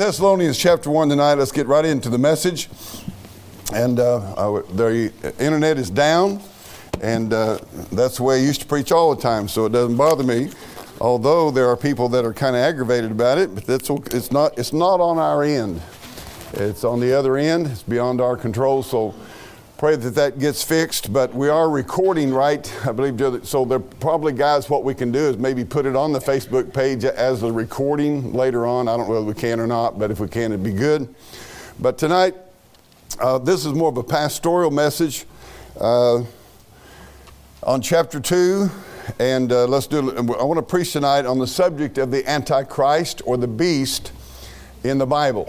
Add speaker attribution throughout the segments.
Speaker 1: Thessalonians chapter 1 tonight. Let's get right into the message. And uh, the internet is down, and uh, that's the way I used to preach all the time, so it doesn't bother me. Although there are people that are kind of aggravated about it, but that's, it's, not, it's not on our end. It's on the other end, it's beyond our control. So pray that that gets fixed. But we are recording, right? I believe so. There probably, guys, what we can do is maybe put it on the Facebook page as a recording later on. I don't know whether we can or not, but if we can, it'd be good. But tonight, uh, this is more of a pastoral message uh, on chapter two. And uh, let's do. I want to preach tonight on the subject of the Antichrist or the beast in the Bible.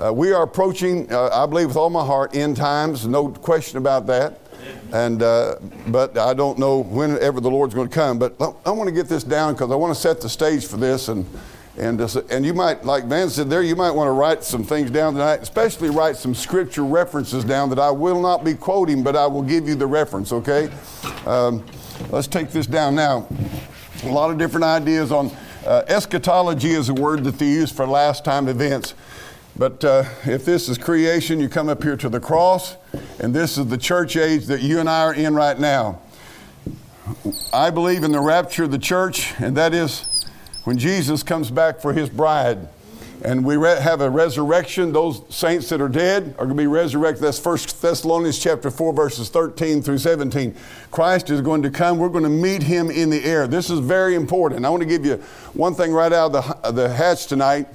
Speaker 1: Uh, we are approaching, uh, I believe with all my heart, end times, no question about that. And, uh, but I don't know whenever the Lord's going to come. But I want to get this down because I want to set the stage for this. And, and, and you might, like Van said there, you might want to write some things down tonight, especially write some scripture references down that I will not be quoting, but I will give you the reference, okay? Um, let's take this down now. A lot of different ideas on uh, eschatology is a word that they use for last time events. But uh, if this is creation, you come up here to the cross, and this is the church age that you and I are in right now. I believe in the rapture of the church, and that is when Jesus comes back for his bride. And we re- have a resurrection. Those saints that are dead are going to be resurrected. That's 1 Thessalonians chapter 4, verses 13 through 17. Christ is going to come. We're going to meet him in the air. This is very important. I want to give you one thing right out of the, the hatch tonight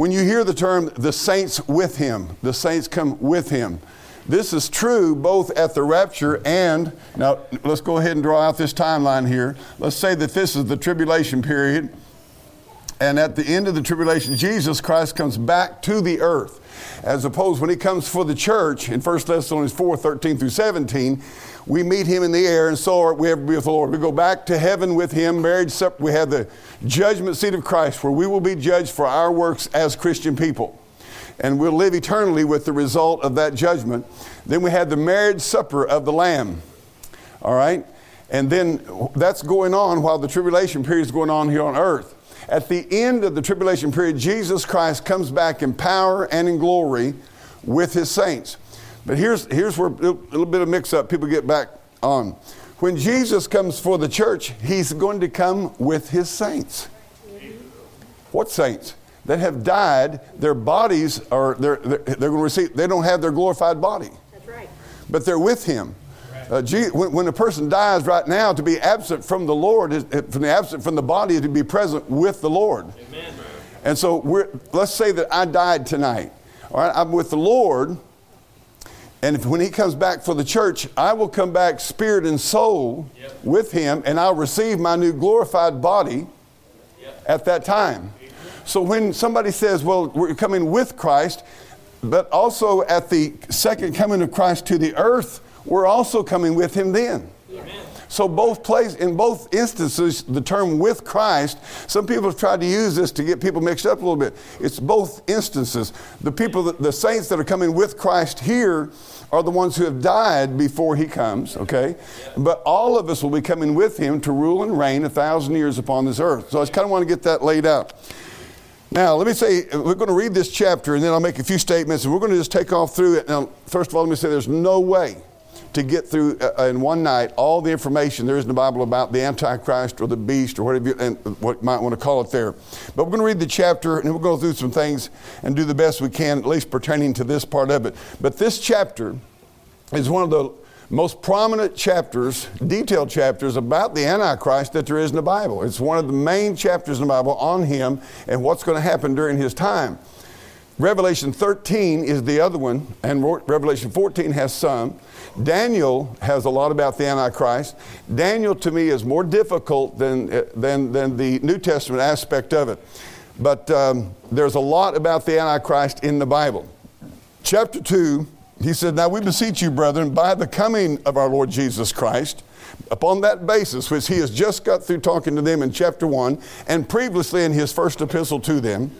Speaker 1: when you hear the term the saints with him, the saints come with him. This is true both at the rapture and, now let's go ahead and draw out this timeline here. Let's say that this is the tribulation period. And at the end of the tribulation, Jesus Christ comes back to the earth. As opposed when he comes for the church in 1 Thessalonians 4 13 through 17, we meet him in the air, and so are we ever be with the Lord. We go back to heaven with him, marriage supper. We have the judgment seat of Christ, where we will be judged for our works as Christian people. And we'll live eternally with the result of that judgment. Then we have the marriage supper of the Lamb. All right? And then that's going on while the tribulation period is going on here on earth. At the end of the tribulation period, Jesus Christ comes back in power and in glory with his saints. But here's, here's where a little bit of mix up, people get back on. When Jesus comes for the church, he's going to come with his saints. What saints? That have died, their bodies are, they're, they're, they're going to receive, they don't have their glorified body.
Speaker 2: That's right.
Speaker 1: But they're with him. Uh, when, when, a person dies right now, to be absent from the Lord, is, from the absent from the body, is to be present with the Lord. Amen. And so let's say that I died tonight. All right, I'm with the Lord, and if, when he comes back for the church, I will come back spirit and soul yep. with him, and I'll receive my new glorified body yep. at that time. So when somebody says, well, we're coming with Christ, but also at the second coming of Christ to the earth, we're also coming with him then. So both place in both instances, the term with Christ, some people have tried to use this to get people mixed up a little bit. It's both instances. The people, that, the saints that are coming with Christ here are the ones who have died before he comes, okay? But all of us will be coming with him to rule and reign a thousand years upon this earth. So I just kind of want to get that laid out. Now, let me say, we're going to read this chapter and then I'll make a few statements and we're going to just take off through it. Now, first of all, let me say there's no way to get through uh, in one night all the information there is in the Bible about the Antichrist or the beast or whatever you, and what you might want to call it there. But we're going to read the chapter and we'll go through some things and do the best we can, at least pertaining to this part of it. But this chapter is one of the most prominent chapters, detailed chapters about the Antichrist that there is in the Bible. It's one of the main chapters in the Bible on him and what's going to happen during his time. Revelation 13 is the other one, and Revelation 14 has some. Daniel has a lot about the Antichrist. Daniel, to me, is more difficult than, than, than the New Testament aspect of it. But um, there's a lot about the Antichrist in the Bible. Chapter 2, he said, Now we beseech you, brethren, by the coming of our Lord Jesus Christ, upon that basis, which he has just got through talking to them in chapter 1 and previously in his first epistle to them,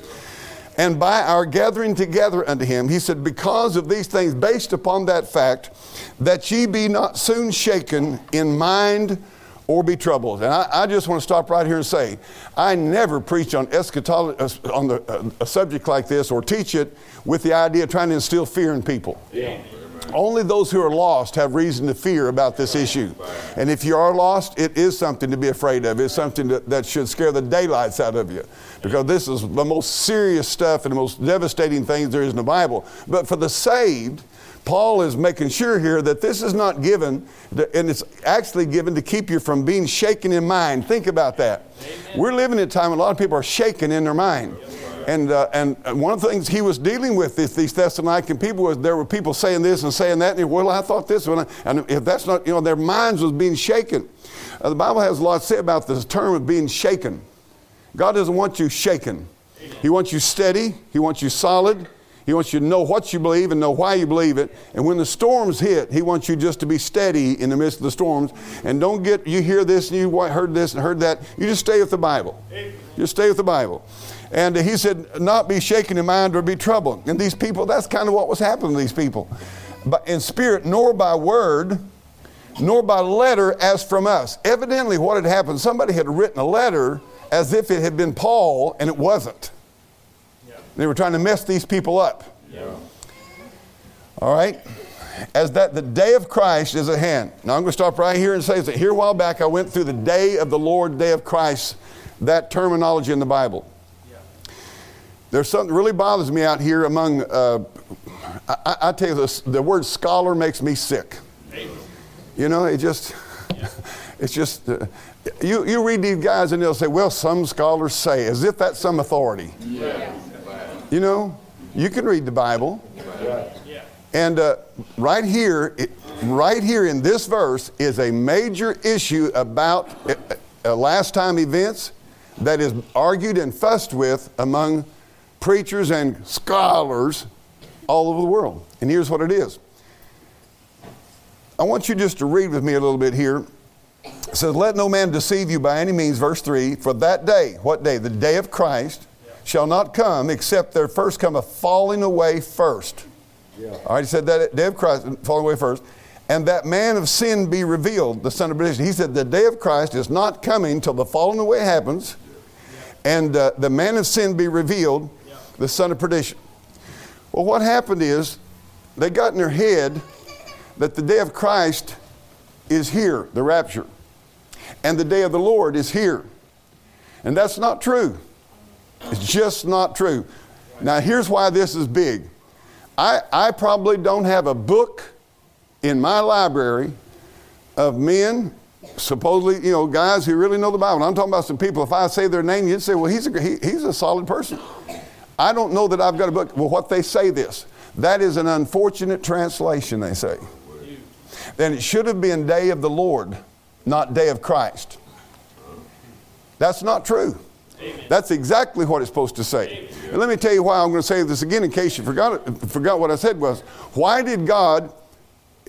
Speaker 1: and by our gathering together unto him, he said, Because of these things, based upon that fact, that ye be not soon shaken in mind or be troubled. And I, I, just want to stop right here and say, I never preach on eschatology, uh, on the, uh, a subject like this or teach it with the idea of trying to instill fear in people. Yeah. Only those who are lost have reason to fear about this issue. And if you are lost, it is something to be afraid of. It's something that, that should scare the daylights out of you. Because this is the most serious stuff and the most devastating things there is in the Bible. But for the saved, Paul is making sure here that this is not given, and it's actually given to keep you from being shaken in mind. Think about that. Amen. We're living in a time when a lot of people are shaken in their mind. And, uh, and one of the things he was dealing with this, these Thessalonican people was there were people saying this and saying that, and well, I thought this, one, and if that's not, you know, their minds was being shaken. Uh, the Bible has a lot to say about this term of being shaken. God doesn't want you shaken. He wants you steady. He wants you solid. He wants you to know what you believe and know why you believe it. And when the storms hit, He wants you just to be steady in the midst of the storms. And don't get, you hear this and you heard this and heard that. You just stay with the Bible. Just stay with the Bible. And He said, not be shaken in mind or be troubled. And these people, that's kind of what was happening to these people. But in spirit, nor by word, nor by letter as from us. Evidently, what had happened, somebody had written a letter as if it had been Paul, and it wasn't. They were trying to mess these people up. Yeah. All right? As that the day of Christ is at hand. Now I'm going to stop right here and say that here a while back I went through the day of the Lord, day of Christ, that terminology in the Bible. Yeah. There's something that really bothers me out here among, uh, I, I, tell you this, the word scholar makes me sick. You know, it just, yeah. it's just, uh, you, you read these guys and they'll say, well, some scholars say, as if that's some authority. Yeah. You know, you can read the Bible. And uh, right here, it, right here in this verse is a major issue about uh, uh, last time events that is argued and fussed with among preachers and scholars all over the world. And here's what it is. I want you just to read with me a little bit here. It says, Let no man deceive you by any means, verse 3, for that day, what day? The day of Christ shall not come except there first come a falling away first. Yeah. All right, he said that day of Christ, falling away first. And that man of sin be revealed, the son of perdition. He said the day of Christ is not coming till the falling away happens and uh, the man of sin be revealed, the son of perdition. Well, what happened is they got in their head that the day of Christ is here, the rapture, and the day of the Lord is here. And that's not true. It's just not true. Now, here's why this is big. I, I probably don't have a book in my library of men, supposedly, you know, guys who really know the Bible. I'm talking about some people, if I say their name, you'd say, well, he's a, he, he's a solid person. I don't know that I've got a book. Well, what they say this, that is an unfortunate translation, they say. Then it should have been day of the Lord, not day of Christ. That's not true. That's exactly what it's supposed to say. And let me tell you why I'm going to say this again in case you forgot, forgot what I said was, why did God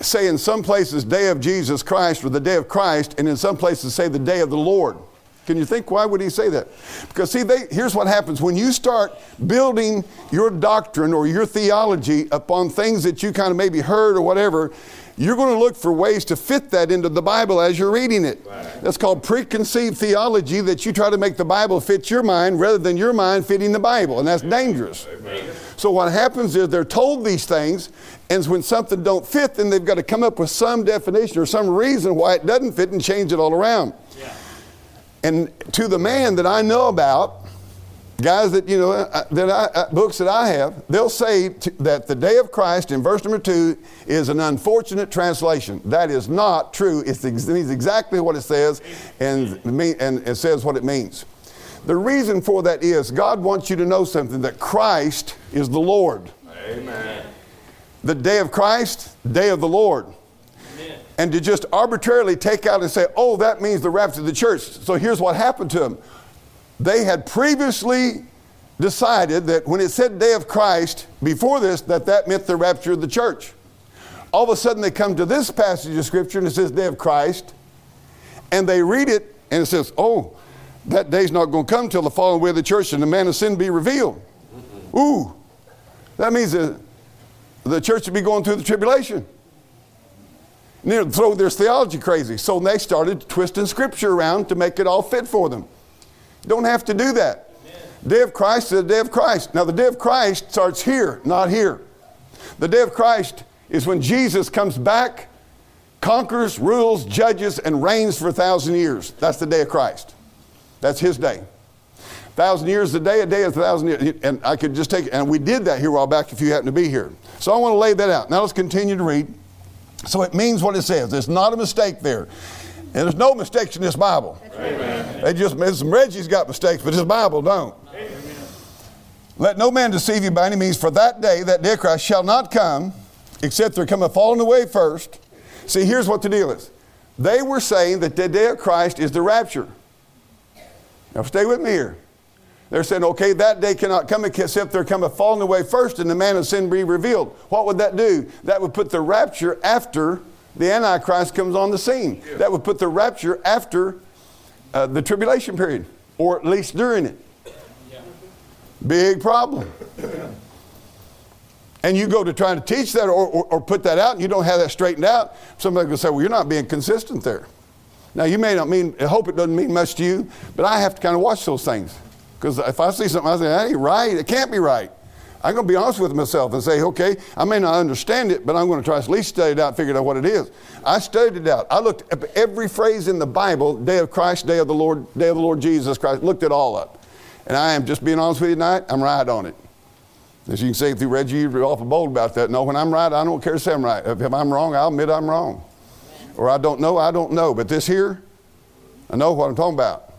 Speaker 1: say in some places day of Jesus Christ or the day of Christ and in some places say the day of the Lord? Can you think why would he say that? Because see, they, here's what happens when you start building your doctrine or your theology upon things that you kind of maybe heard or whatever, you're going to look for ways to fit that into the Bible as you're reading it. Right. That's called preconceived theology that you try to make the Bible fit your mind rather than your mind fitting the Bible, and that's dangerous. Amen. So what happens is they're told these things, and when something don't fit, then they've got to come up with some definition or some reason why it doesn't fit and change it all around. Yeah. And to the man that I know about, guys that you know uh, that I, uh, books that I have, they'll say that the day of Christ in verse number two is an unfortunate translation. That is not true. It means exactly what it says, and and it says what it means. The reason for that is God wants you to know something that Christ is the Lord. Amen. The day of Christ, day of the Lord. Amen. And to just arbitrarily take out and say, oh, that means the rapture of the church. So here's what happened to them they had previously decided that when it said day of Christ before this, that that meant the rapture of the church. All of a sudden, they come to this passage of Scripture and it says day of Christ, and they read it and it says, oh, that day's not going to come till the falling away of the church and the man of sin be revealed. Ooh, that means that the church would be going through the tribulation. And throw their theology crazy. So they started twisting scripture around to make it all fit for them. Don't have to do that. Day of Christ is the day of Christ. Now, the day of Christ starts here, not here. The day of Christ is when Jesus comes back, conquers, rules, judges, and reigns for a thousand years. That's the day of Christ. That's his day. Thousand years a day, a day a thousand years. And I could just take it. And we did that here a while back if you happen to be here. So I want to lay that out. Now let's continue to read. So it means what it says. There's not a mistake there. And there's no mistakes in this Bible. Amen. They just, some Reggie's got mistakes, but this Bible don't. Amen. Let no man deceive you by any means, for that day, that day of Christ, shall not come, except there come a falling away first. See, here's what the deal is. They were saying that the day of Christ is the rapture. Now, stay with me here. They're saying, okay, that day cannot come except there come a falling away first and the man of sin be revealed. What would that do? That would put the rapture after the Antichrist comes on the scene. Yeah. That would put the rapture after uh, the tribulation period, or at least during it. Yeah. Big problem. and you go to try to teach that or, or, or, put that out and you don't have that straightened out, somebody will say, well, you're not being consistent there. Now, you may not mean, I hope it doesn't mean much to you, but I have to kind of watch those things. Because if I see something, I say, that ain't right. It can't be right. I'm going to be honest with myself and say, okay, I may not understand it, but I'm going to try to at least study it out, figure out what it is. I studied it out. I looked at every phrase in the Bible, day of Christ, day of the Lord, day of the Lord Jesus Christ, looked it all up. And I am just being honest with you tonight, I'm right on it. As you can see, if you Reggie, you're awful bold about that. No, when I'm right, I don't care to say I'm right. If I'm wrong, I'll admit I'm wrong. Or I don't know, I don't know. But this here, I know what I'm talking about.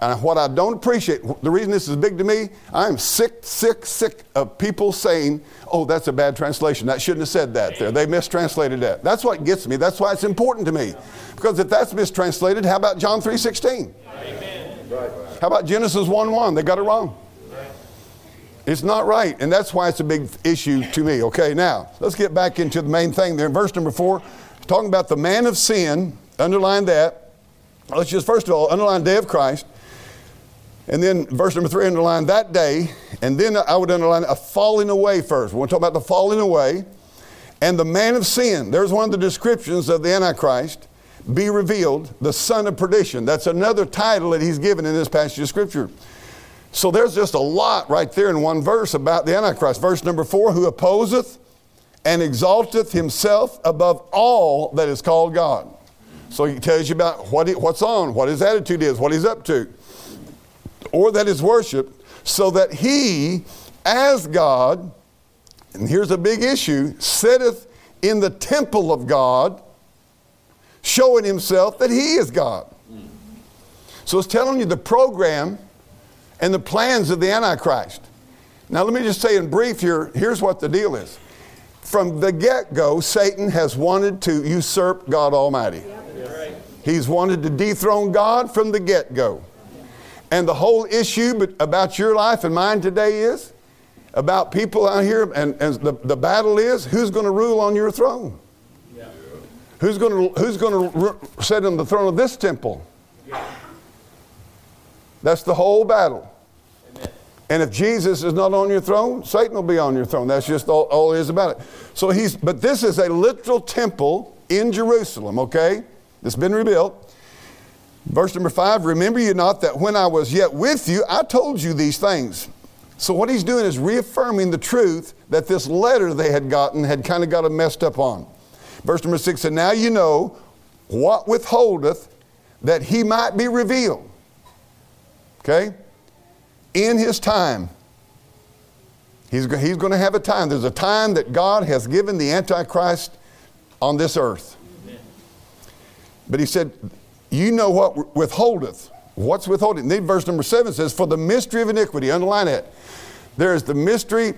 Speaker 1: And what I don't appreciate, the reason this is big to me, I am sick, sick, sick of people saying, oh, that's a bad translation. That shouldn't have said that there. They mistranslated that. That's what gets me. That's why it's important to me. Because if that's mistranslated, how about John 3.16? How about Genesis 1.1? They got it wrong. It's not right. And that's why it's a big issue to me. Okay, now, let's get back into the main thing there. Verse number 4, talking about the man of sin, underline that. Let's just first of all underline day of Christ. And then verse number three, underline that day. And then I would underline a falling away first. We want to talk about the falling away. And the man of sin, there's one of the descriptions of the Antichrist, be revealed, the son of perdition. That's another title that he's given in this passage of Scripture. So there's just a lot right there in one verse about the Antichrist. Verse number four, who opposeth and exalteth himself above all that is called God. So he tells you about what he, what's on, what his attitude is, what he's up to or that is worshiped, so that he, as God, and here's a big issue, sitteth in the temple of God, showing himself that he is God. So it's telling you the program and the plans of the Antichrist. Now, let me just say in brief here here's what the deal is. From the get go, Satan has wanted to usurp God Almighty. He's wanted to dethrone God from the get go. And the whole issue about your life and mine today is about people out here, and, and the, the battle is who's going to rule on your throne? Yeah. Who's going to, who's going to sit on the throne of this temple? Yeah. That's the whole battle. Amen. And if Jesus is not on your throne, Satan will be on your throne. That's just all, all it is about it. So he's, but this is a literal temple in Jerusalem, okay? It's been rebuilt. Verse number five Remember you not that when I was yet with you, I told you these things. So, what he's doing is reaffirming the truth that this letter they had gotten had kind of got them messed up on. Verse number six And now you know what withholdeth that he might be revealed. Okay? In his time. He's, he's going to have a time. There's a time that God has given the Antichrist on this earth. But he said, you know what withholdeth. What's withholding? Then verse number seven says, For the mystery of iniquity, underline it. There is the mystery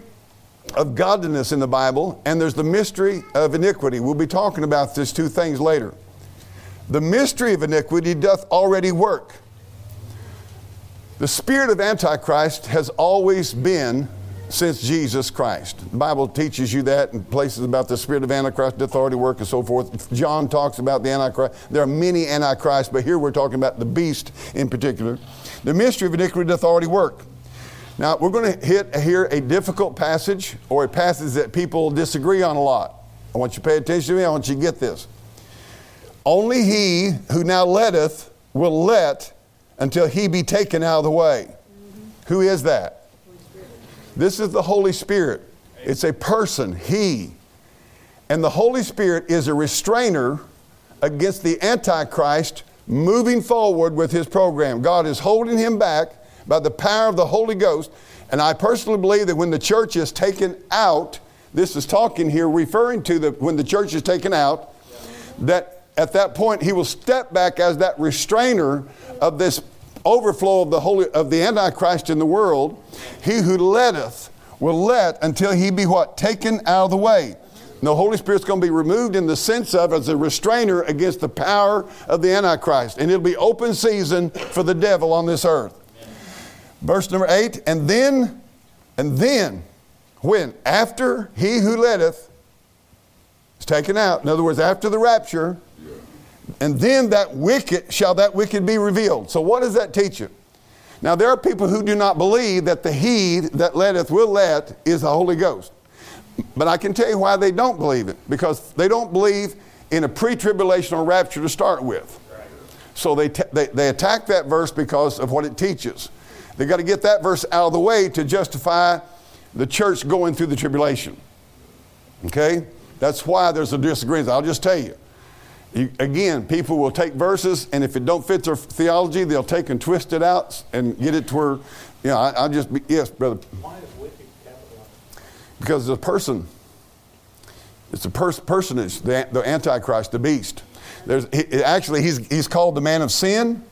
Speaker 1: of godliness in the Bible, and there's the mystery of iniquity. We'll be talking about these two things later. The mystery of iniquity doth already work. The spirit of Antichrist has always been since Jesus Christ. The Bible teaches you that in places about the spirit of Antichrist, authority work, and so forth. John talks about the Antichrist. There are many Antichrists, but here we're talking about the beast in particular. The mystery of iniquity already work. Now, we're going to hit here a difficult passage or a passage that people disagree on a lot. I want you to pay attention to me. I want you to get this. Only he who now letteth will let until he be taken out of the way. Who is that? This is the Holy Spirit. It's a person, he. And the Holy Spirit is a restrainer against the Antichrist moving forward with his program. God is holding him back by the power of the Holy Ghost. And I personally believe that when the church is taken out, this is talking here referring to the when the church is taken out, that at that point he will step back as that restrainer of this overflow of the holy of the antichrist in the world he who letteth will let until he be what? Taken out of the way. The holy spirit's going to be removed in the sense of as a restrainer against the power of the antichrist and it'll be open season for the devil on this earth. Verse number 8 and then and then when? After he who letteth is taken out. In other words after the rapture and then that wicked shall that wicked be revealed. So what does that teach you? Now there are people who do not believe that the he that letteth will let is the Holy Ghost. But I can tell you why they don't believe it. Because they don't believe in a pre-tribulational rapture to start with. So they, t- they, they attack that verse because of what it teaches. They've got to get that verse out of the way to justify the church going through the tribulation. Okay? That's why there's a disagreement. I'll just tell you. You, again, people will take verses, and if it don't fit their theology, they'll take and twist it out and get it to where, you know, I, will just be, yes, brother.
Speaker 2: Why is wicked capitalized?
Speaker 1: Because the person, it's a pers- personage, the, the Antichrist, the beast. There's, he, actually, he's, he's called the man of sin.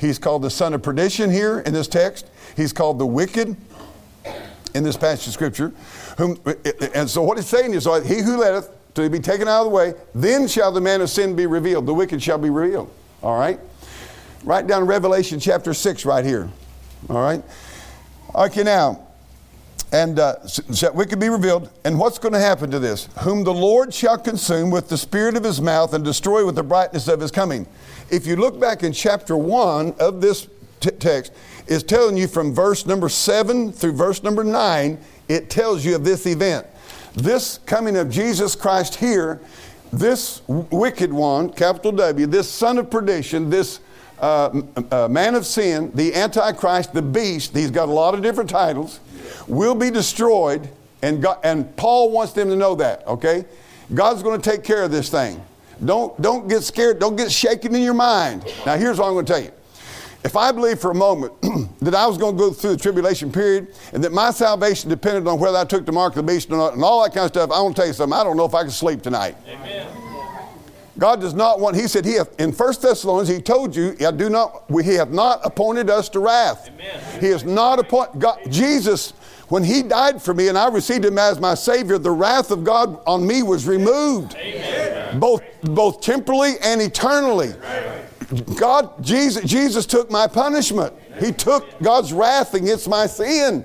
Speaker 1: He's called the son of perdition here in this text. He's called the wicked in this passage of scripture. Whom, and so what he's saying is, he who letteth to be taken out of the way, then shall the man of sin be revealed. The wicked shall be revealed. All right? Write down Revelation chapter 6 right here. All right? Okay, now, and uh, shall wicked be revealed. And what's going to happen to this? Whom the Lord shall consume with the spirit of his mouth and destroy with the brightness of his coming. If you look back in chapter 1 of this t- text, it's telling you from verse number 7 through verse number 9, it tells you of this event. This coming of Jesus Christ here, this wicked one, capital W, this son of perdition, this uh, uh, man of sin, the Antichrist, the beast, he's got a lot of different titles, will be destroyed. And, God, and Paul wants them to know that, okay? God's going to take care of this thing. Don't, don't get scared. Don't get shaken in your mind. Now, here's what I'm going to tell you. If I believe for a moment that I was going to go through the tribulation period and that my salvation depended on whether I took the mark of the beast or not and all that kind of stuff, I want to tell you something. I don't know if I can sleep tonight. Amen. God does not want, He said, He hath, in 1 Thessalonians, He told you, I do not, He hath not appointed us to wrath. Amen. He has not appointed, God, Jesus, when He died for me and I received Him as my Savior, the wrath of God on me was removed. Amen. Both, both temporally and eternally. Right. God, Jesus, Jesus took my punishment. He took God's wrath against my sin.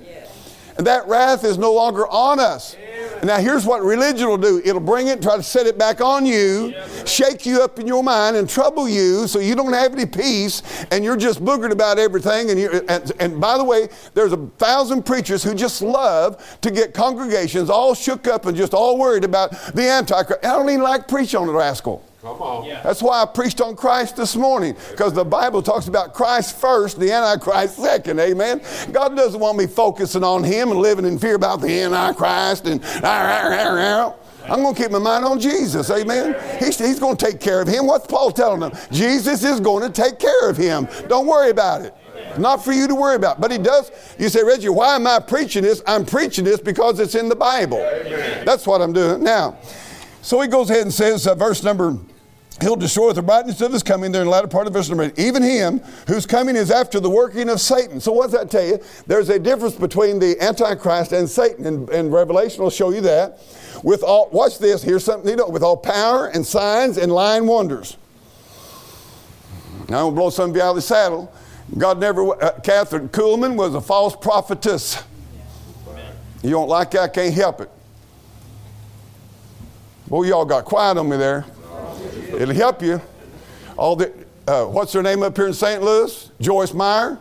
Speaker 1: And that wrath is no longer on us. Now, here's what religion will do it'll bring it, try to set it back on you, shake you up in your mind, and trouble you so you don't have any peace, and you're just boogered about everything. And, you and, and by the way, there's a thousand preachers who just love to get congregations all shook up and just all worried about the Antichrist. I don't even like preach on the rascal. Come on. Yeah. That's why I preached on Christ this morning, because the Bible talks about Christ first, the Antichrist second. Amen. God doesn't want me focusing on Him and living in fear about the Antichrist and. I'm going to keep my mind on Jesus. Amen. He's, he's going to take care of him. What's Paul telling them? Jesus is going to take care of him. Don't worry about it. Not for you to worry about. But he does. You say, Reggie, why am I preaching this? I'm preaching this because it's in the Bible. Amen. That's what I'm doing. Now, so he goes ahead and says, uh, verse number He'll destroy the brightness of his coming there in the latter part of verse number eight. Even him whose coming is after the working of Satan. So what does that tell you? There's a difference between the Antichrist and Satan. And, and Revelation will show you that. With all, watch this, here's something you know, with all power and signs and lying wonders. Now going to blow some of you out of the saddle. God never, uh, Kathryn Kuhlman was a false prophetess. You don't like that, I can't help it. Boy, y'all got quiet on me there. It'll help you. All the, uh, what's her name up here in St. Louis? Joyce Meyer.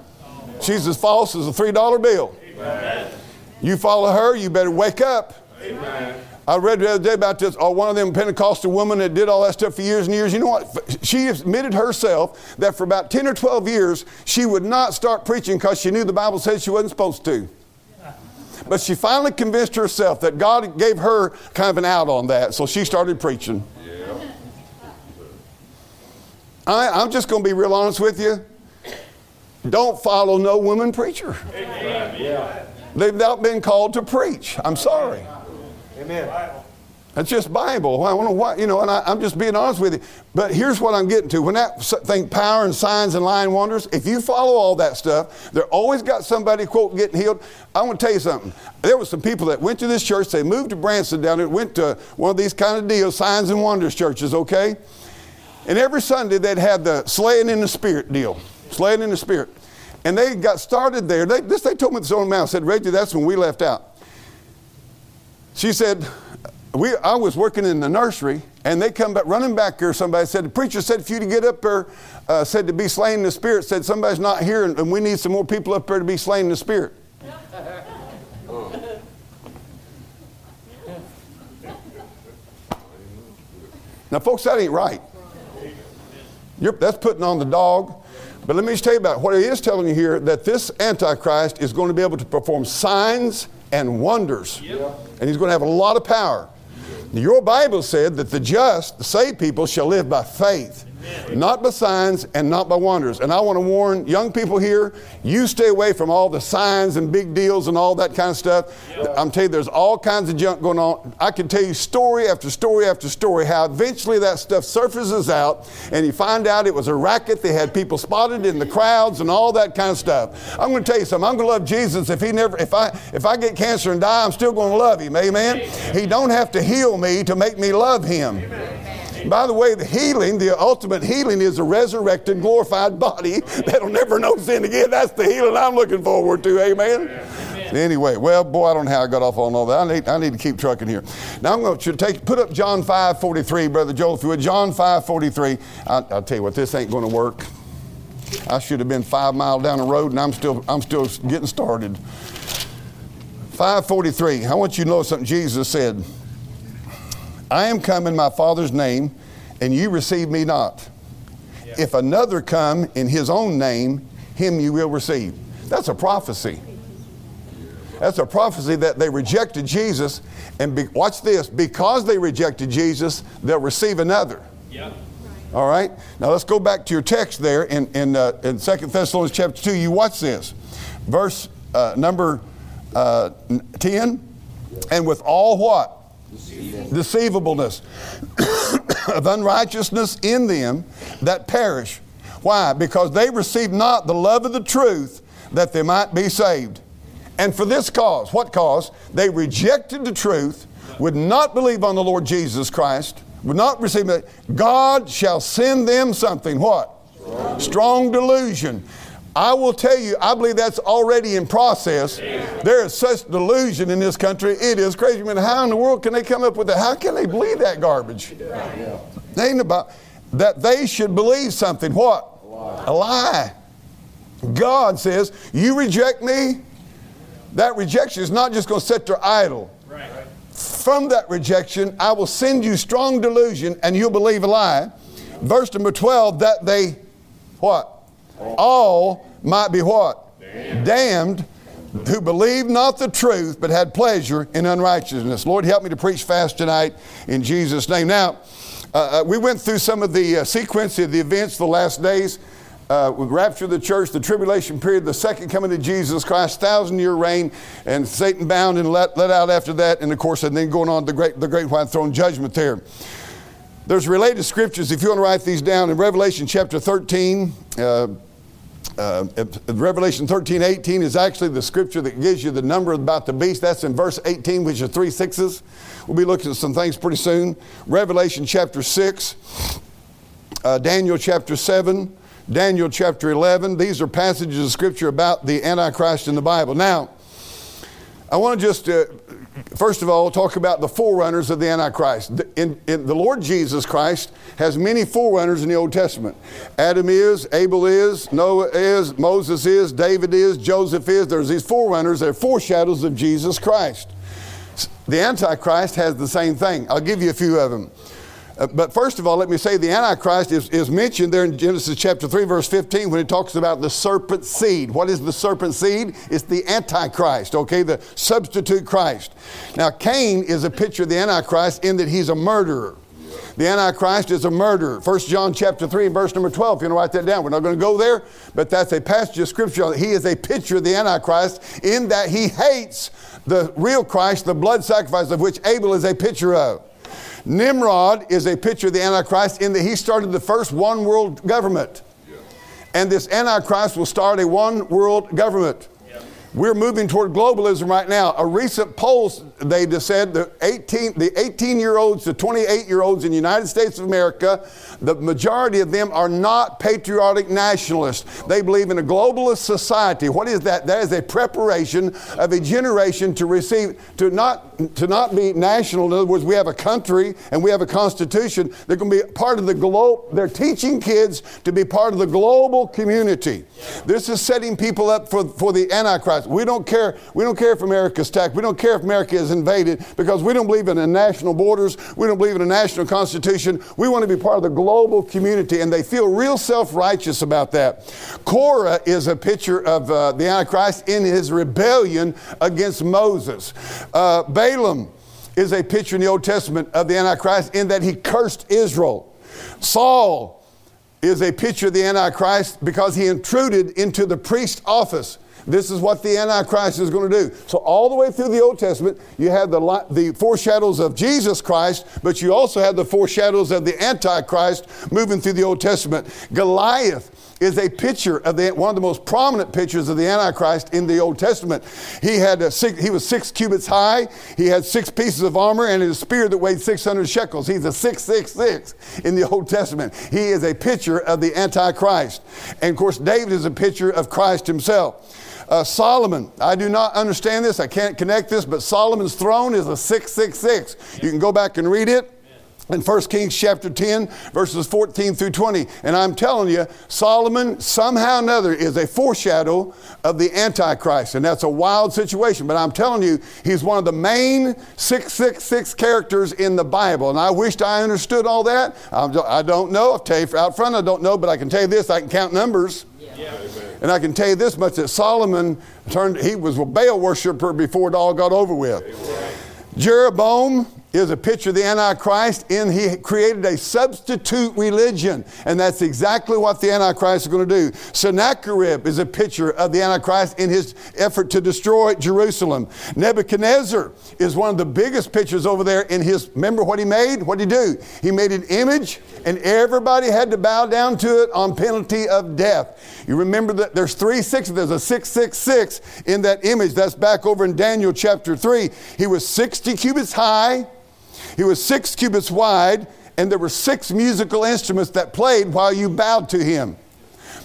Speaker 1: She's as false as a $3 bill. You follow her, you better wake up. I read the other day about this, or one of them Pentecostal women that did all that stuff for years and years. You know what? She admitted herself that for about 10 or 12 years, she would not start preaching because she knew the Bible said she wasn't supposed to. But she finally convinced herself that God gave her kind of an out on that, so she started preaching. I, I'm just going to be real honest with you. Don't follow no woman preacher. They've not been called to preach. I'm sorry.
Speaker 3: Amen.
Speaker 1: That's just Bible. I don't know why, you know, and I, am just being honest with you. But here's what I'm getting to. When that thing, power and signs and lying wonders, if you follow all that stuff, they're always got somebody, quote, getting healed. I want to tell you something. There were some people that went to this church, they moved to Branson down there, went to one of these kind of deals, signs and wonders churches, okay? And every Sunday they'd have the slaying in the spirit deal, slaying in the spirit. And they got started there. They, this they told me this the mouth. Said, Reggie, that's when we left out. She said, we, I was working in the nursery, and they come back running back here. Somebody said, The preacher said for you to get up there, uh, said to be slain in the spirit, said somebody's not here, and, and we need some more people up there to be slain in the spirit. now, folks, that ain't right. You're, that's putting on the dog. But let me just tell you about what he is telling you here that this Antichrist is going to be able to perform signs and wonders. Yep. And he's going to have a lot of power. Your Bible said that the just, the saved people, shall live by faith. Not by signs and not by wonders. And I want to warn young people here you stay away from all the signs and big deals and all that kind of stuff. I'm telling you, there's all kinds of junk going on. I can tell you story after story after story how eventually that stuff surfaces out and you find out it was a racket. They had people spotted in the crowds and all that kind of stuff. I'm going to tell you something. I'm going to love Jesus if he never, if I, if I get cancer and die, I'm still going to love him. Amen. Amen. He don't have to heal me to make me love him. Amen. By the way, the healing, the ultimate healing is a resurrected, glorified body that'll never know sin again. That's the healing I'm looking forward to. Amen. Amen. Anyway, well, boy, I don't know how I got off on all that. I need, I need to keep trucking here. Now I'm going to take put up John 5 43, Brother Joel, if you would. John 5 43. I, I'll tell you what, this ain't going to work. I should have been five miles down the road, and I'm still I'm still getting started. 543. I want you to know something Jesus said. I am come in my Father's name, and you receive me not. Yeah. If another come in his own name, him you will receive. That's a prophecy. That's a prophecy that they rejected Jesus, and be, watch this because they rejected Jesus, they'll receive another. Yeah. All right? Now let's go back to your text there in, in, uh, in 2 Thessalonians chapter 2. You watch this. Verse uh, number uh, 10. And with all what? Deceivableness of unrighteousness in them that perish. Why? Because they received not the love of the truth that they might be saved. And for this cause, what cause? They rejected the truth, would not believe on the Lord Jesus Christ, would not receive it. God shall send them something. What? Strong, Strong delusion I will tell you, I believe that's already in process. There is such delusion in this country. It is crazy. I mean, how in the world can they come up with that? How can they believe that garbage? Yeah. They ain't about that they should believe something. What? A lie. A lie. God says, You reject me. That rejection is not just going to set idle. Right. From that rejection, I will send you strong delusion and you'll believe a lie. Verse number 12, that they, what? All might be what? Damned. Damned who believed not the truth but had pleasure in unrighteousness. Lord, help me to preach fast tonight in Jesus' name. Now, uh, uh, we went through some of the uh, sequence of the events of the last days. Uh, with rapture of the church, the tribulation period, the second coming of Jesus Christ, thousand year reign, and Satan bound and let, let out after that, and of course, and then going on the great, the great white throne judgment there. There's related scriptures, if you want to write these down, in Revelation chapter 13. Uh, uh, Revelation 13, 18 is actually the scripture that gives you the number about the beast. That's in verse 18, which are three sixes. We'll be looking at some things pretty soon. Revelation chapter 6, uh, Daniel chapter 7, Daniel chapter 11. These are passages of scripture about the Antichrist in the Bible. Now, I want to just uh, first of all, talk about the forerunners of the Antichrist. In, in, the Lord Jesus Christ has many forerunners in the Old Testament. Adam is, Abel is, Noah is, Moses is, David is, Joseph is. There's these forerunners, they're foreshadows of Jesus Christ. The Antichrist has the same thing. I'll give you a few of them. Uh, but first of all, let me say the Antichrist is, is mentioned there in Genesis chapter 3, verse 15, when it talks about the serpent seed. What is the serpent seed? It's the Antichrist, okay, the substitute Christ. Now, Cain is a picture of the Antichrist in that he's a murderer. The Antichrist is a murderer. 1 John chapter 3 and verse number 12. If you want to write that down, we're not going to go there, but that's a passage of scripture. He is a picture of the Antichrist in that he hates the real Christ, the blood sacrifice of which Abel is a picture of. Nimrod is a picture of the Antichrist in that he started the first one world government. And this Antichrist will start a one world government. We're moving toward globalism right now. A recent poll, they just said the 18, the 18 year olds to 28 year olds in the United States of America, the majority of them are not patriotic nationalists. They believe in a globalist society. What is that? That is a preparation of a generation to receive, to not, to not be national. In other words, we have a country and we have a constitution. They're going to be part of the globe. They're teaching kids to be part of the global community. This is setting people up for, for the Antichrist. We don't care. We don't care if America's attacked. We don't care if America is invaded because we don't believe in national borders. We don't believe in a national constitution. We want to be part of the global community, and they feel real self-righteous about that. Korah is a picture of uh, the Antichrist in his rebellion against Moses. Uh, Balaam is a picture in the Old Testament of the Antichrist in that he cursed Israel. Saul is a picture of the Antichrist because he intruded into the priest office. This is what the Antichrist is going to do. So, all the way through the Old Testament, you have the, the foreshadows of Jesus Christ, but you also have the foreshadows of the Antichrist moving through the Old Testament. Goliath is a picture of the, one of the most prominent pictures of the Antichrist in the Old Testament. He had a six, he was six cubits high. He had six pieces of armor and a spear that weighed 600 shekels. He's a 666 in the Old Testament. He is a picture of the Antichrist. And of course, David is a picture of Christ himself. Uh, Solomon, I do not understand this. I can't connect this, but Solomon's throne is a 666. You can go back and read it in 1 Kings chapter 10, verses 14 through 20. And I'm telling you, Solomon, somehow or another, is a foreshadow of the Antichrist. And that's a wild situation. But I'm telling you, he's one of the main 666 characters in the Bible. And I wished I understood all that. I don't know. I'll tell you out front, I don't know, but I can tell you this I can count numbers. And I can tell you this much that Solomon turned, he was a Baal worshiper before it all got over with. Jeroboam is a picture of the Antichrist, and he created a substitute religion. And that's exactly what the Antichrist is going to do. Sennacherib is a picture of the Antichrist in his effort to destroy Jerusalem. Nebuchadnezzar is one of the biggest pictures over there in his, remember what he made? What did he do? He made an image, and everybody had to bow down to it on penalty of death. You remember that there's three six, there's a 666 in that image. That's back over in Daniel chapter 3. He was 60 cubits high. He was six cubits wide, and there were six musical instruments that played while you bowed to him.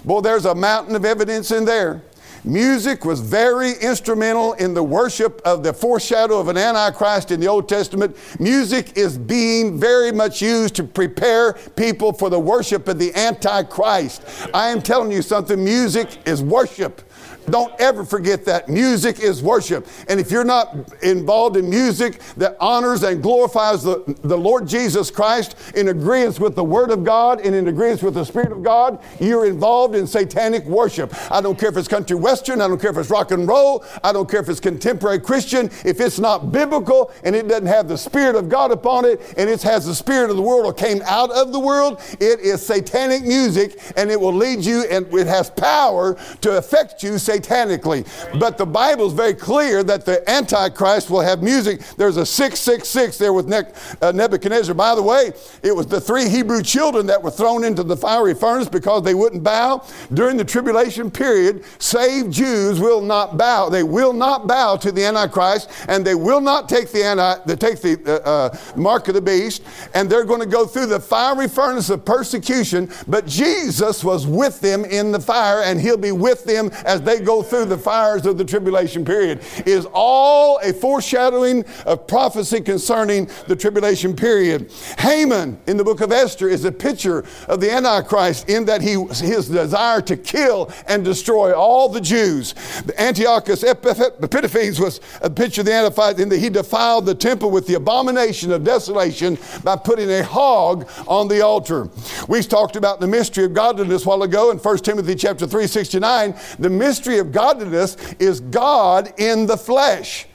Speaker 1: Boy, there's a mountain of evidence in there. Music was very instrumental in the worship of the foreshadow of an Antichrist in the Old Testament. Music is being very much used to prepare people for the worship of the Antichrist. I am telling you something music is worship. Don't ever forget that. Music is worship. And if you're not involved in music that honors and glorifies the, the Lord Jesus Christ in agreement with the Word of God and in agreement with the Spirit of God, you're involved in satanic worship. I don't care if it's country western, I don't care if it's rock and roll, I don't care if it's contemporary Christian. If it's not biblical and it doesn't have the Spirit of God upon it and it has the Spirit of the world or came out of the world, it is satanic music and it will lead you and it has power to affect you satanically. But the Bible is very clear that the Antichrist will have music. There's a 666 there with uh, Nebuchadnezzar. By the way, it was the three Hebrew children that were thrown into the fiery furnace because they wouldn't bow. During the tribulation period, saved Jews will not bow. They will not bow to the Antichrist and they will not take the, anti, take the uh, uh, mark of the beast and they're going to go through the fiery furnace of persecution. But Jesus was with them in the fire and he'll be with them as they go go through the fires of the tribulation period is all a foreshadowing of prophecy concerning the tribulation period. Haman in the book of Esther is a picture of the Antichrist in that he, his desire to kill and destroy all the Jews. The Antiochus Epiphanes was a picture of the Antichrist in that he defiled the temple with the abomination of desolation by putting a hog on the altar. We've talked about the mystery of godliness a while ago in 1 Timothy chapter 3, 69. The mystery of godliness is God in the flesh.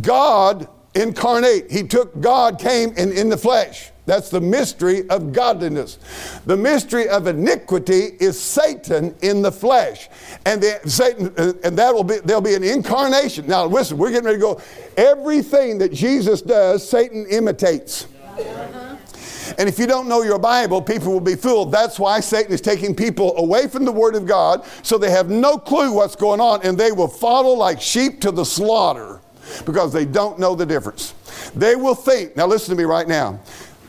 Speaker 1: God incarnate. He took God came in, in the flesh. That's the mystery of godliness. The mystery of iniquity is Satan in the flesh, and the, Satan, uh, and that will be there'll be an incarnation. Now, listen, we're getting ready to go. Everything that Jesus does, Satan imitates. And if you don't know your Bible, people will be fooled. That's why Satan is taking people away from the Word of God so they have no clue what's going on and they will follow like sheep to the slaughter because they don't know the difference. They will think, now listen to me right now,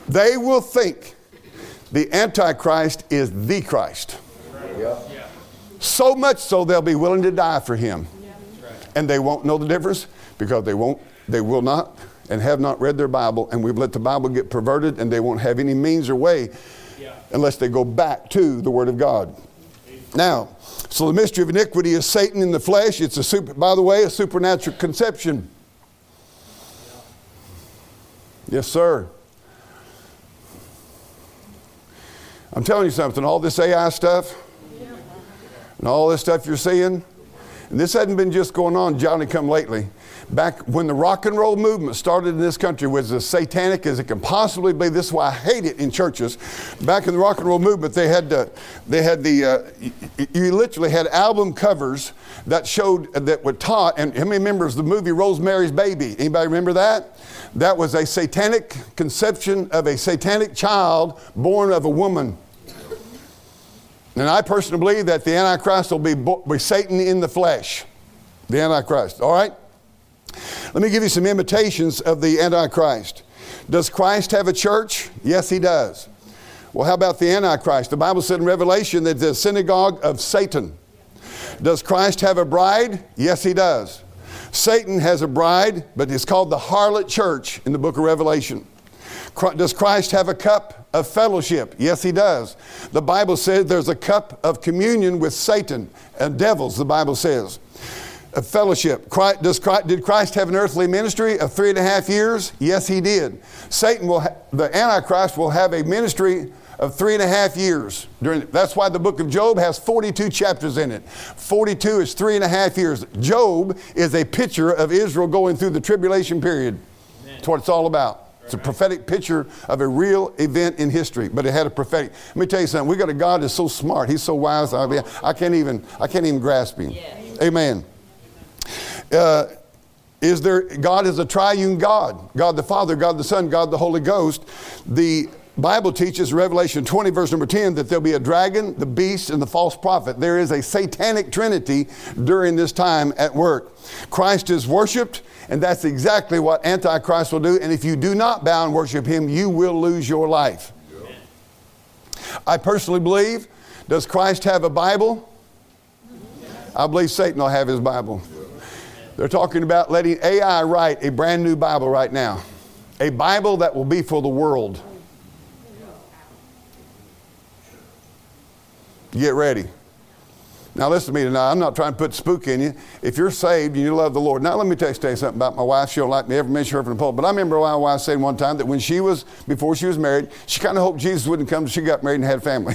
Speaker 1: they will think the Antichrist is the Christ. So much so they'll be willing to die for him. And they won't know the difference because they won't, they will not and have not read their Bible, and we've let the Bible get perverted, and they won't have any means or way yeah. unless they go back to the Word of God. Now, so the mystery of iniquity is Satan in the flesh. It's a super, by the way, a supernatural conception. Yes, sir. I'm telling you something, all this AI stuff and all this stuff you're seeing, and this hadn't been just going on Johnny come lately back when the rock and roll movement started in this country was as satanic as it can possibly be. This is why I hate it in churches. Back in the rock and roll movement, they had uh, they had the uh, you literally had album covers that showed that were taught. And how many members the movie Rosemary's Baby? Anybody remember that? That was a satanic conception of a satanic child born of a woman. And I personally believe that the Antichrist will be, be Satan in the flesh. The Antichrist. All right? Let me give you some imitations of the Antichrist. Does Christ have a church? Yes, he does. Well, how about the Antichrist? The Bible said in Revelation that the synagogue of Satan. Does Christ have a bride? Yes, he does. Satan has a bride, but it's called the harlot church in the book of Revelation. Does Christ have a cup of fellowship? Yes, he does. The Bible says there's a cup of communion with Satan and devils, the Bible says of fellowship. Christ, does Christ, did Christ have an earthly ministry of three and a half years? Yes, he did. Satan will, ha- the Antichrist will have a ministry of three and a half years. During, that's why the book of Job has 42 chapters in it. 42 is three and a half years. Job is a picture of Israel going through the tribulation period. Amen. That's what it's all about. It's a prophetic picture of a real event in history, but it had a prophetic. Let me tell you something. We got a God that's so smart. He's so wise. I, mean, I can't even. I can't even grasp him. Amen. Uh, is there God is a triune God, God the Father, God the Son, God the Holy Ghost. The Bible teaches Revelation 20, verse number 10, that there'll be a dragon, the beast, and the false prophet. There is a satanic trinity during this time at work. Christ is worshiped, and that's exactly what Antichrist will do. And if you do not bow and worship him, you will lose your life. I personally believe, does Christ have a Bible? I believe Satan will have his Bible. They're talking about letting AI write a brand new Bible right now, a Bible that will be for the world. Get ready. Now, listen to me tonight. I'm not trying to put spook in you. If you're saved and you love the Lord. Now, let me tell you something about my wife. She don't like me ever mention her from the pulpit. But I remember my wife saying one time that when she was, before she was married, she kind of hoped Jesus wouldn't come she got married and had a family.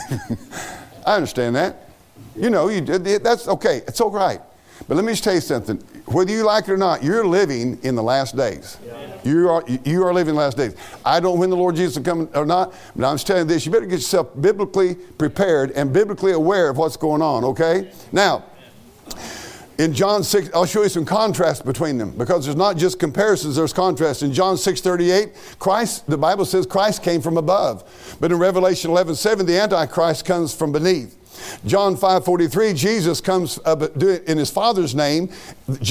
Speaker 1: I understand that. You know, you, did. that's okay. It's all right. But let me just tell you something. Whether you like it or not, you're living in the last days. Yeah. You are you are living the last days. I don't know when the Lord Jesus will come or not, but I'm just telling you this: you better get yourself biblically prepared and biblically aware of what's going on. Okay? Now, in John 6, I'll show you some contrast between them because there's not just comparisons, there's contrast. In John 6 38, Christ, the Bible says Christ came from above. But in Revelation 11 7, the Antichrist comes from beneath. John 5:43, Jesus comes uh, in his Father's name.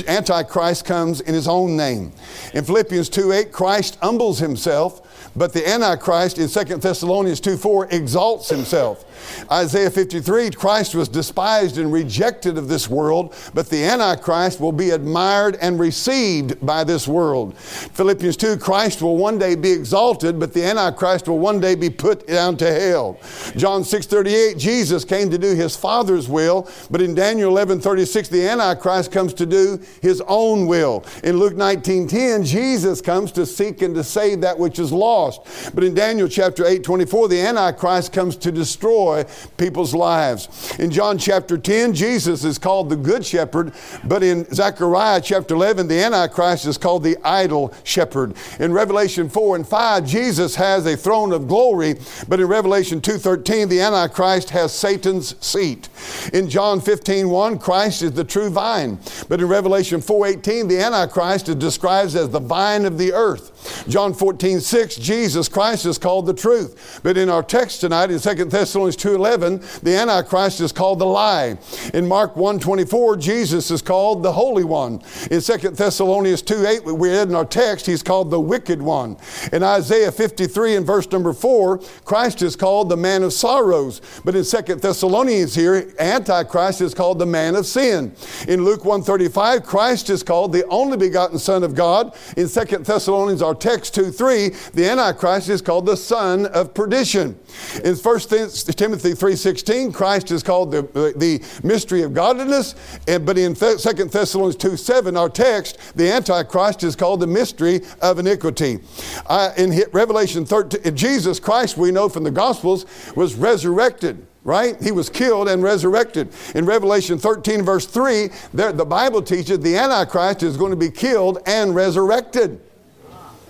Speaker 1: Antichrist comes in his own name. In Philippians 2:8, Christ humbles himself, but the Antichrist in 2 Thessalonians 2:4 exalts himself. Isaiah 53 Christ was despised and rejected of this world, but the Antichrist will be admired and received by this world. Philippians 2 Christ will one day be exalted, but the Antichrist will one day be put down to hell. John 6 38 Jesus came to do his Father's will, but in Daniel 11 36 the Antichrist comes to do his own will. In Luke 19 10 Jesus comes to seek and to save that which is lost. But in Daniel chapter 8 24 the Antichrist comes to destroy people's lives. In John chapter 10, Jesus is called the Good Shepherd, but in Zechariah chapter 11, the Antichrist is called the Idol Shepherd. In Revelation 4 and 5, Jesus has a throne of glory, but in Revelation 2.13, the Antichrist has Satan's seat. In John 15, 1, Christ is the true vine, but in Revelation 4.18, the Antichrist is described as the vine of the earth. John 14, 6, Jesus Christ is called the truth. But in our text tonight in 2 Thessalonians 2.11, the Antichrist is called the lie. In Mark 1.24, Jesus is called the Holy One. In 2 Thessalonians 2, 8, we read in our text, he's called the Wicked One. In Isaiah 53 and verse number 4, Christ is called the Man of Sorrows. But in 2 Thessalonians here, Antichrist is called the Man of Sin. In Luke 1.35, Christ is called the only begotten Son of God. In 2 Thessalonians, our text 2.3, the Antichrist is called the Son of Perdition. In 1 Timothy 3.16, Christ is called the, the mystery of godliness. And, but in 2 Thessalonians 2.7, our text, the Antichrist is called the mystery of iniquity. Uh, in Revelation 13, Jesus Christ, we know from the Gospels, was resurrected right? He was killed and resurrected. In Revelation 13, verse 3, there, the Bible teaches the Antichrist is going to be killed and resurrected.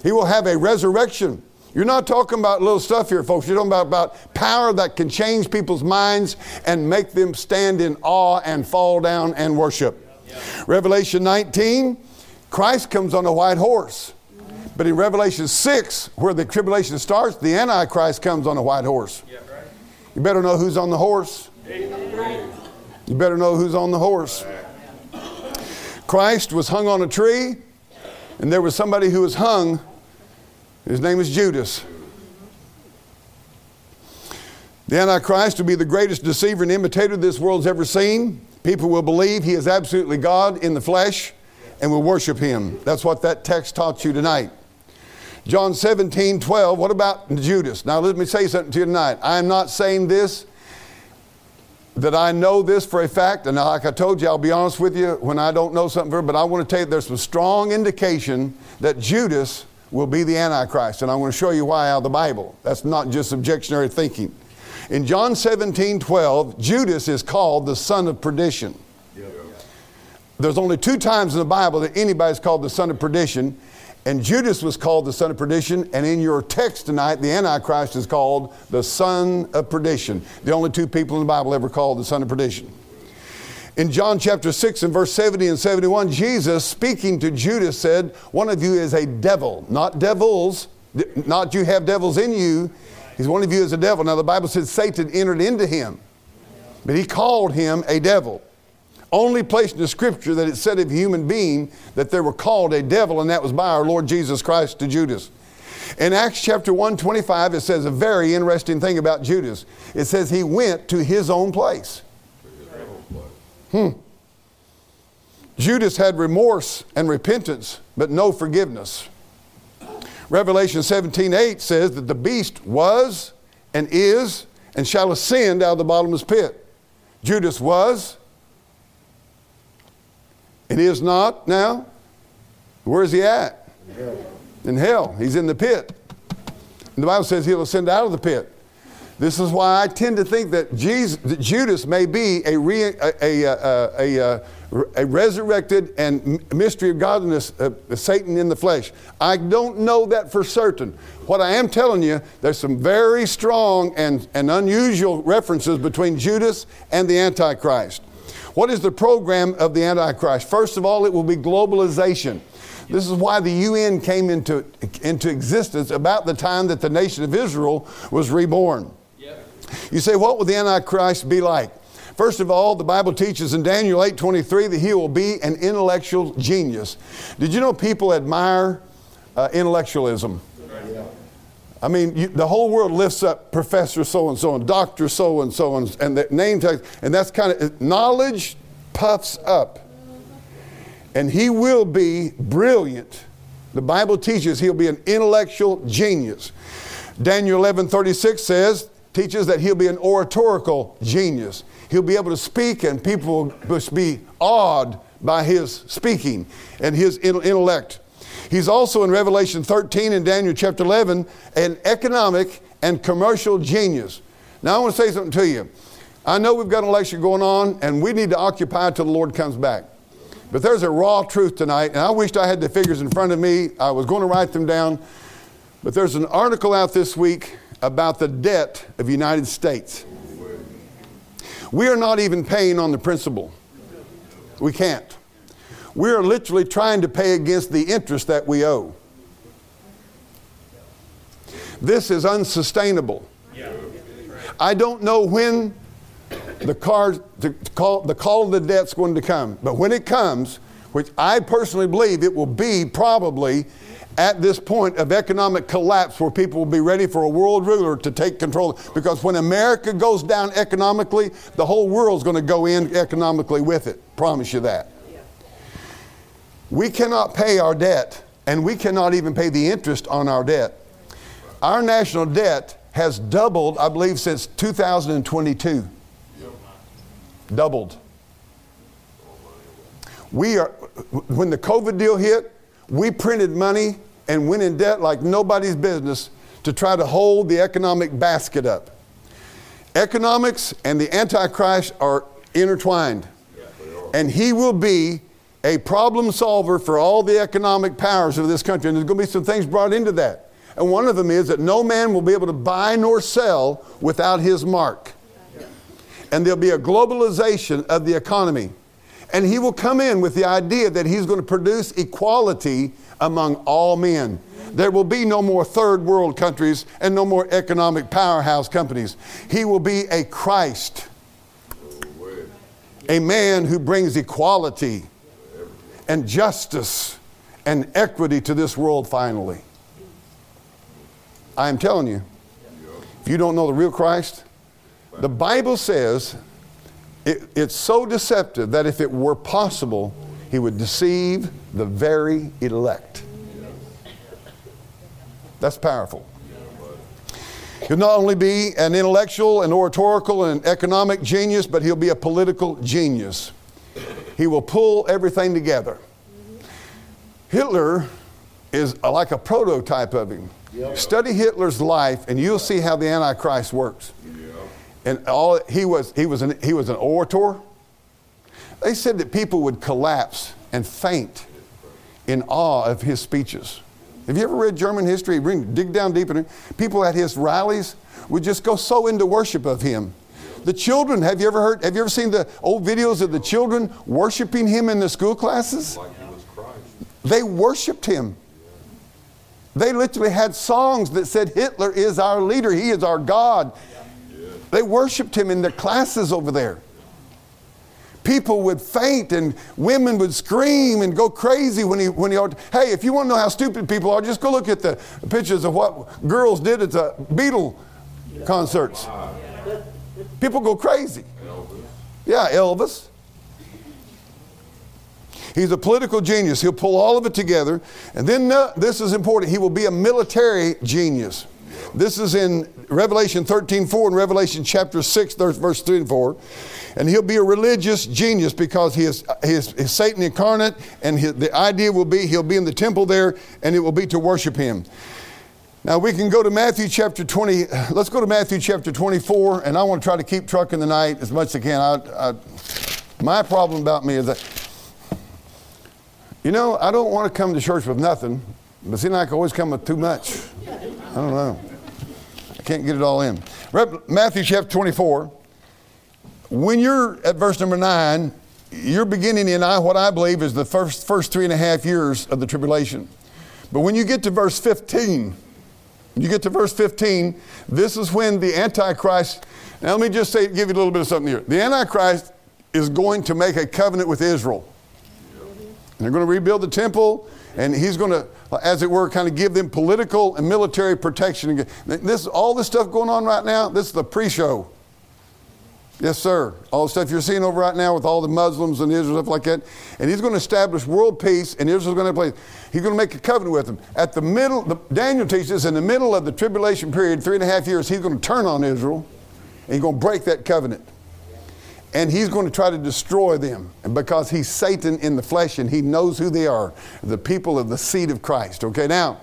Speaker 1: He will have a resurrection. You're not talking about little stuff here, folks. You're talking about, about power that can change people's minds and make them stand in awe and fall down and worship. Revelation 19, Christ comes on a white horse. But in Revelation 6, where the tribulation starts, the Antichrist comes on a white horse. You better know who's on the horse. You better know who's on the horse. Christ was hung on a tree, and there was somebody who was hung. His name is Judas. The Antichrist will be the greatest deceiver and imitator this world's ever seen. People will believe he is absolutely God in the flesh and will worship him. That's what that text taught you tonight. John 17, 12. What about Judas? Now, let me say something to you tonight. I'm not saying this that I know this for a fact, and like I told you, I'll be honest with you when I don't know something, but I want to tell you there's some strong indication that Judas will be the Antichrist, and I'm going to show you why out of the Bible. That's not just objectionary thinking. In John 17, 12, Judas is called the son of perdition. There's only two times in the Bible that anybody's called the son of perdition, and Judas was called the son of perdition, and in your text tonight, the Antichrist is called the son of perdition. The only two people in the Bible ever called the son of perdition. In John chapter 6 and verse 70 and 71, Jesus, speaking to Judas, said, One of you is a devil, not devils, not you have devils in you. He's one of you is a devil. Now, the Bible says Satan entered into him, but he called him a devil. Only place in the scripture that it said of a human being that they were called a devil, and that was by our Lord Jesus Christ to Judas. In Acts chapter 1 25, it says a very interesting thing about Judas. It says he went to his own place. Hmm. Judas had remorse and repentance, but no forgiveness. Revelation 17 8 says that the beast was and is and shall ascend out of the bottomless pit. Judas was and is not now. Where is he at? In hell. In hell. He's in the pit. And the Bible says he'll ascend out of the pit. This is why I tend to think that, Jesus, that Judas may be a, re, a, a, a, a, resurrected and mystery of godliness, uh, Satan in the flesh. I don't know that for certain. What I am telling you, there's some very strong and, and unusual references between Judas and the Antichrist. What is the program of the Antichrist? First of all, it will be globalization. This is why the UN came into, into existence about the time that the nation of Israel was reborn. You say, what will the Antichrist be like? First of all, the Bible teaches in Daniel 8:23 that he will be an intellectual genius. Did you know people admire uh, intellectualism? I mean, you, the whole world lifts up Professor so and so and Doctor so and so and the name tags, and that's kind of knowledge puffs up. And he will be brilliant. The Bible teaches he'll be an intellectual genius. Daniel 11 36 says, teaches that he'll be an oratorical genius. He'll be able to speak, and people will be awed by his speaking and his intellect. He's also in Revelation 13 and Daniel chapter 11 an economic and commercial genius. Now, I want to say something to you. I know we've got an election going on, and we need to occupy until the Lord comes back. But there's a raw truth tonight, and I wished I had the figures in front of me. I was going to write them down. But there's an article out this week about the debt of United States. We are not even paying on the principal. We can't. We are literally trying to pay against the interest that we owe. This is unsustainable. I don't know when the, car, call, the call of the debt's going to come, but when it comes, which I personally believe it will be probably at this point of economic collapse where people will be ready for a world ruler to take control. Because when America goes down economically, the whole world's going to go in economically with it. Promise you that. We cannot pay our debt, and we cannot even pay the interest on our debt. Our national debt has doubled, I believe, since 2022. Doubled. We are, when the COVID deal hit, we printed money and went in debt like nobody's business to try to hold the economic basket up. Economics and the Antichrist are intertwined. And he will be a problem solver for all the economic powers of this country. And there's going to be some things brought into that. And one of them is that no man will be able to buy nor sell without his mark. And there'll be a globalization of the economy. And he will come in with the idea that he's going to produce equality among all men. There will be no more third world countries and no more economic powerhouse companies. He will be a Christ, a man who brings equality and justice and equity to this world finally. I am telling you, if you don't know the real Christ, the Bible says it, it's so deceptive that if it were possible, he would deceive the very elect. That's powerful. He'll not only be an intellectual and oratorical and economic genius, but he'll be a political genius. He will pull everything together. Hitler is uh, like a prototype of him. Study Hitler's life, and you'll see how the Antichrist works. And all he was, he was an, he was an orator. They said that people would collapse and faint in awe of his speeches. Have you ever read German history? Bring, dig down deep in it. People at his rallies would just go so into worship of him the children, have you ever heard, have you ever seen the old videos of the children worshiping him in the school classes? Like they worshiped him. They literally had songs that said, Hitler is our leader, he is our God. They worshiped him in their classes over there. People would faint and women would scream and go crazy when he, when he, hey, if you want to know how stupid people are, just go look at the pictures of what girls did at the Beatle concerts. People go crazy. Yeah, Elvis. He's a political genius. He'll pull all of it together. And then, uh, this is important, he will be a military genius. This is in Revelation 13 4 and Revelation chapter 6, verse 3 and 4. And he'll be a religious genius because he is, he is, he is Satan incarnate, and his, the idea will be he'll be in the temple there, and it will be to worship him. Now we can go to Matthew chapter 20. Let's go to Matthew chapter 24, and I want to try to keep trucking the night as much as I can. I, I, my problem about me is that, you know, I don't want to come to church with nothing, but seems like I always come with too much. I don't know. Can't get it all in. Matthew chapter 24. When you're at verse number 9, you're beginning in I, what I believe is the first, first three and a half years of the tribulation. But when you get to verse 15, you get to verse 15, this is when the Antichrist, now let me just say, give you a little bit of something here. The Antichrist is going to make a covenant with Israel. And they're going to rebuild the temple, and he's going to Uh, as it were, kind of give them political and military protection. This all this stuff going on right now. This is the pre-show. Yes, sir. All the stuff you're seeing over right now with all the Muslims and Israel stuff like that, and he's going to establish world peace, and Israel's going to play. He's going to make a covenant with them at the middle. The, Daniel teaches in the middle of the tribulation period, three and a half years, he's going to turn on Israel, and he's going to break that covenant and he's going to try to destroy them. Because he's satan in the flesh and he knows who they are the people of the seed of christ. Okay now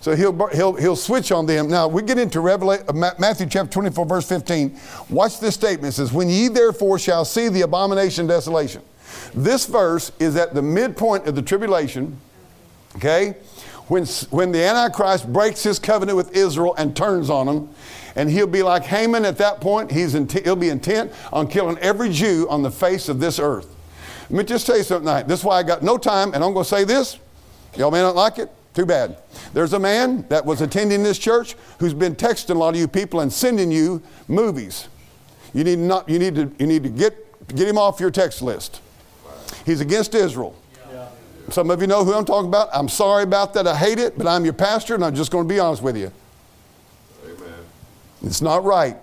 Speaker 1: so he'll, he'll, he'll switch on them. Now we get into Revelation, uh, matthew chapter 24 verse 15 watch this statement. It says when ye therefore shall see the abomination desolation. This verse is at the midpoint of the tribulation okay? When, when the antichrist breaks his covenant with israel and turns on them and he'll be like Haman at that point. He's he'll be intent on killing every Jew on the face of this earth. Let me just tell you something tonight. This is why I got no time, and I'm going to say this. Y'all may not like it. Too bad. There's a man that was attending this church who's been texting a lot of you people and sending you movies. You need, not, you need, to, you need to get, get him off your text list. He's against Israel. Some of you know who I'm talking about. I'm sorry about that. I hate it, but I'm your pastor, and I'm just going to be honest with you. It's not right.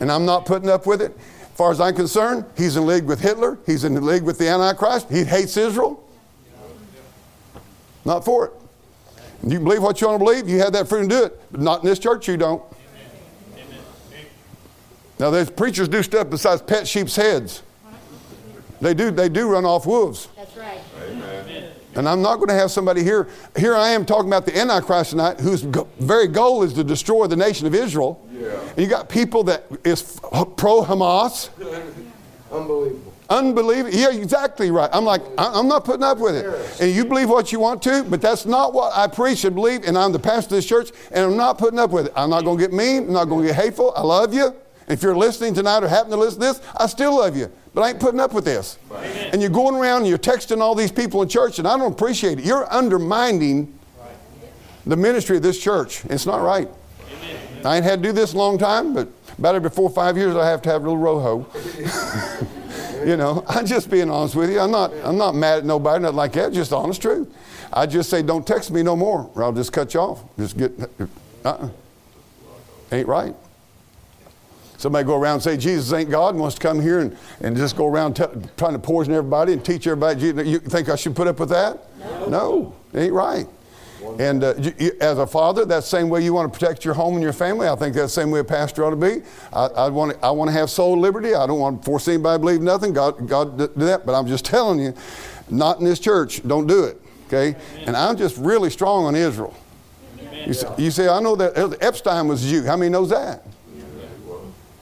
Speaker 1: And I'm not putting up with it. As far as I'm concerned, he's in league with Hitler. He's in league with the Antichrist. He hates Israel. Not for it. You can believe what you want to believe. You have that freedom to do it. But not in this church, you don't. Now, there's preachers do stuff besides pet sheep's heads. They do, they do run off wolves.
Speaker 3: That's right.
Speaker 1: And I'm not going to have somebody here. Here I am talking about the Antichrist tonight, whose go- very goal is to destroy the nation of Israel. Yeah. And you got people that is pro Hamas.
Speaker 4: Unbelievable.
Speaker 1: Unbelievable. Yeah, exactly right. I'm like, I'm not putting up with it. And you believe what you want to, but that's not what I preach and believe. And I'm the pastor of this church, and I'm not putting up with it. I'm not going to get mean. I'm not going to get hateful. I love you. If you're listening tonight or happen to listen to this, I still love you. But I ain't putting up with this. Amen. And you're going around and you're texting all these people in church, and I don't appreciate it. You're undermining the ministry of this church. It's not right. I ain't had to do this a long time, but about every four or five years I have to have a little roho. you know, I'm just being honest with you. I'm not, I'm not mad at nobody, not like that, just honest truth. I just say, don't text me no more, or I'll just cut you off. Just get, uh-uh. Ain't right. Somebody go around and say Jesus ain't God and wants to come here and, and just go around t- trying to poison everybody and teach everybody. You think I should put up with that? No. No, it ain't right. And uh, you, as a father, that's the same way you want to protect your home and your family. I think that's the same way a pastor ought to be. I, I, want, to, I want to have soul liberty. I don't want to force anybody to believe nothing. God, God do that. But I'm just telling you, not in this church. Don't do it. Okay? And I'm just really strong on Israel. You say, you say, I know that Epstein was Jew. How many knows that?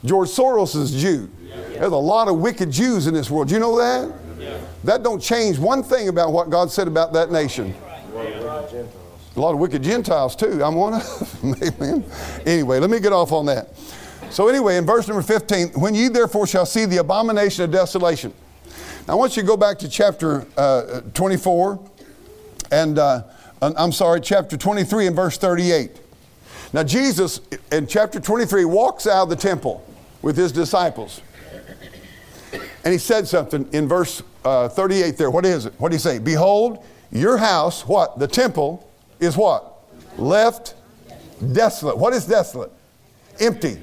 Speaker 1: George Soros is Jew. There's a lot of wicked Jews in this world. Do you know that? That don't change one thing about what God said about that nation. A lot of wicked Gentiles too. I'm one of them. Amen. Anyway, let me get off on that. So anyway, in verse number 15, when ye therefore shall see the abomination of desolation. Now I want you to go back to chapter uh, 24 and uh, I'm sorry, chapter 23 and verse 38. Now, Jesus in chapter 23 walks out of the temple with his disciples. And he said something in verse uh, 38 there. What is it? What did he say? Behold, your house, what? The temple is what? Left desolate. What is desolate? Empty.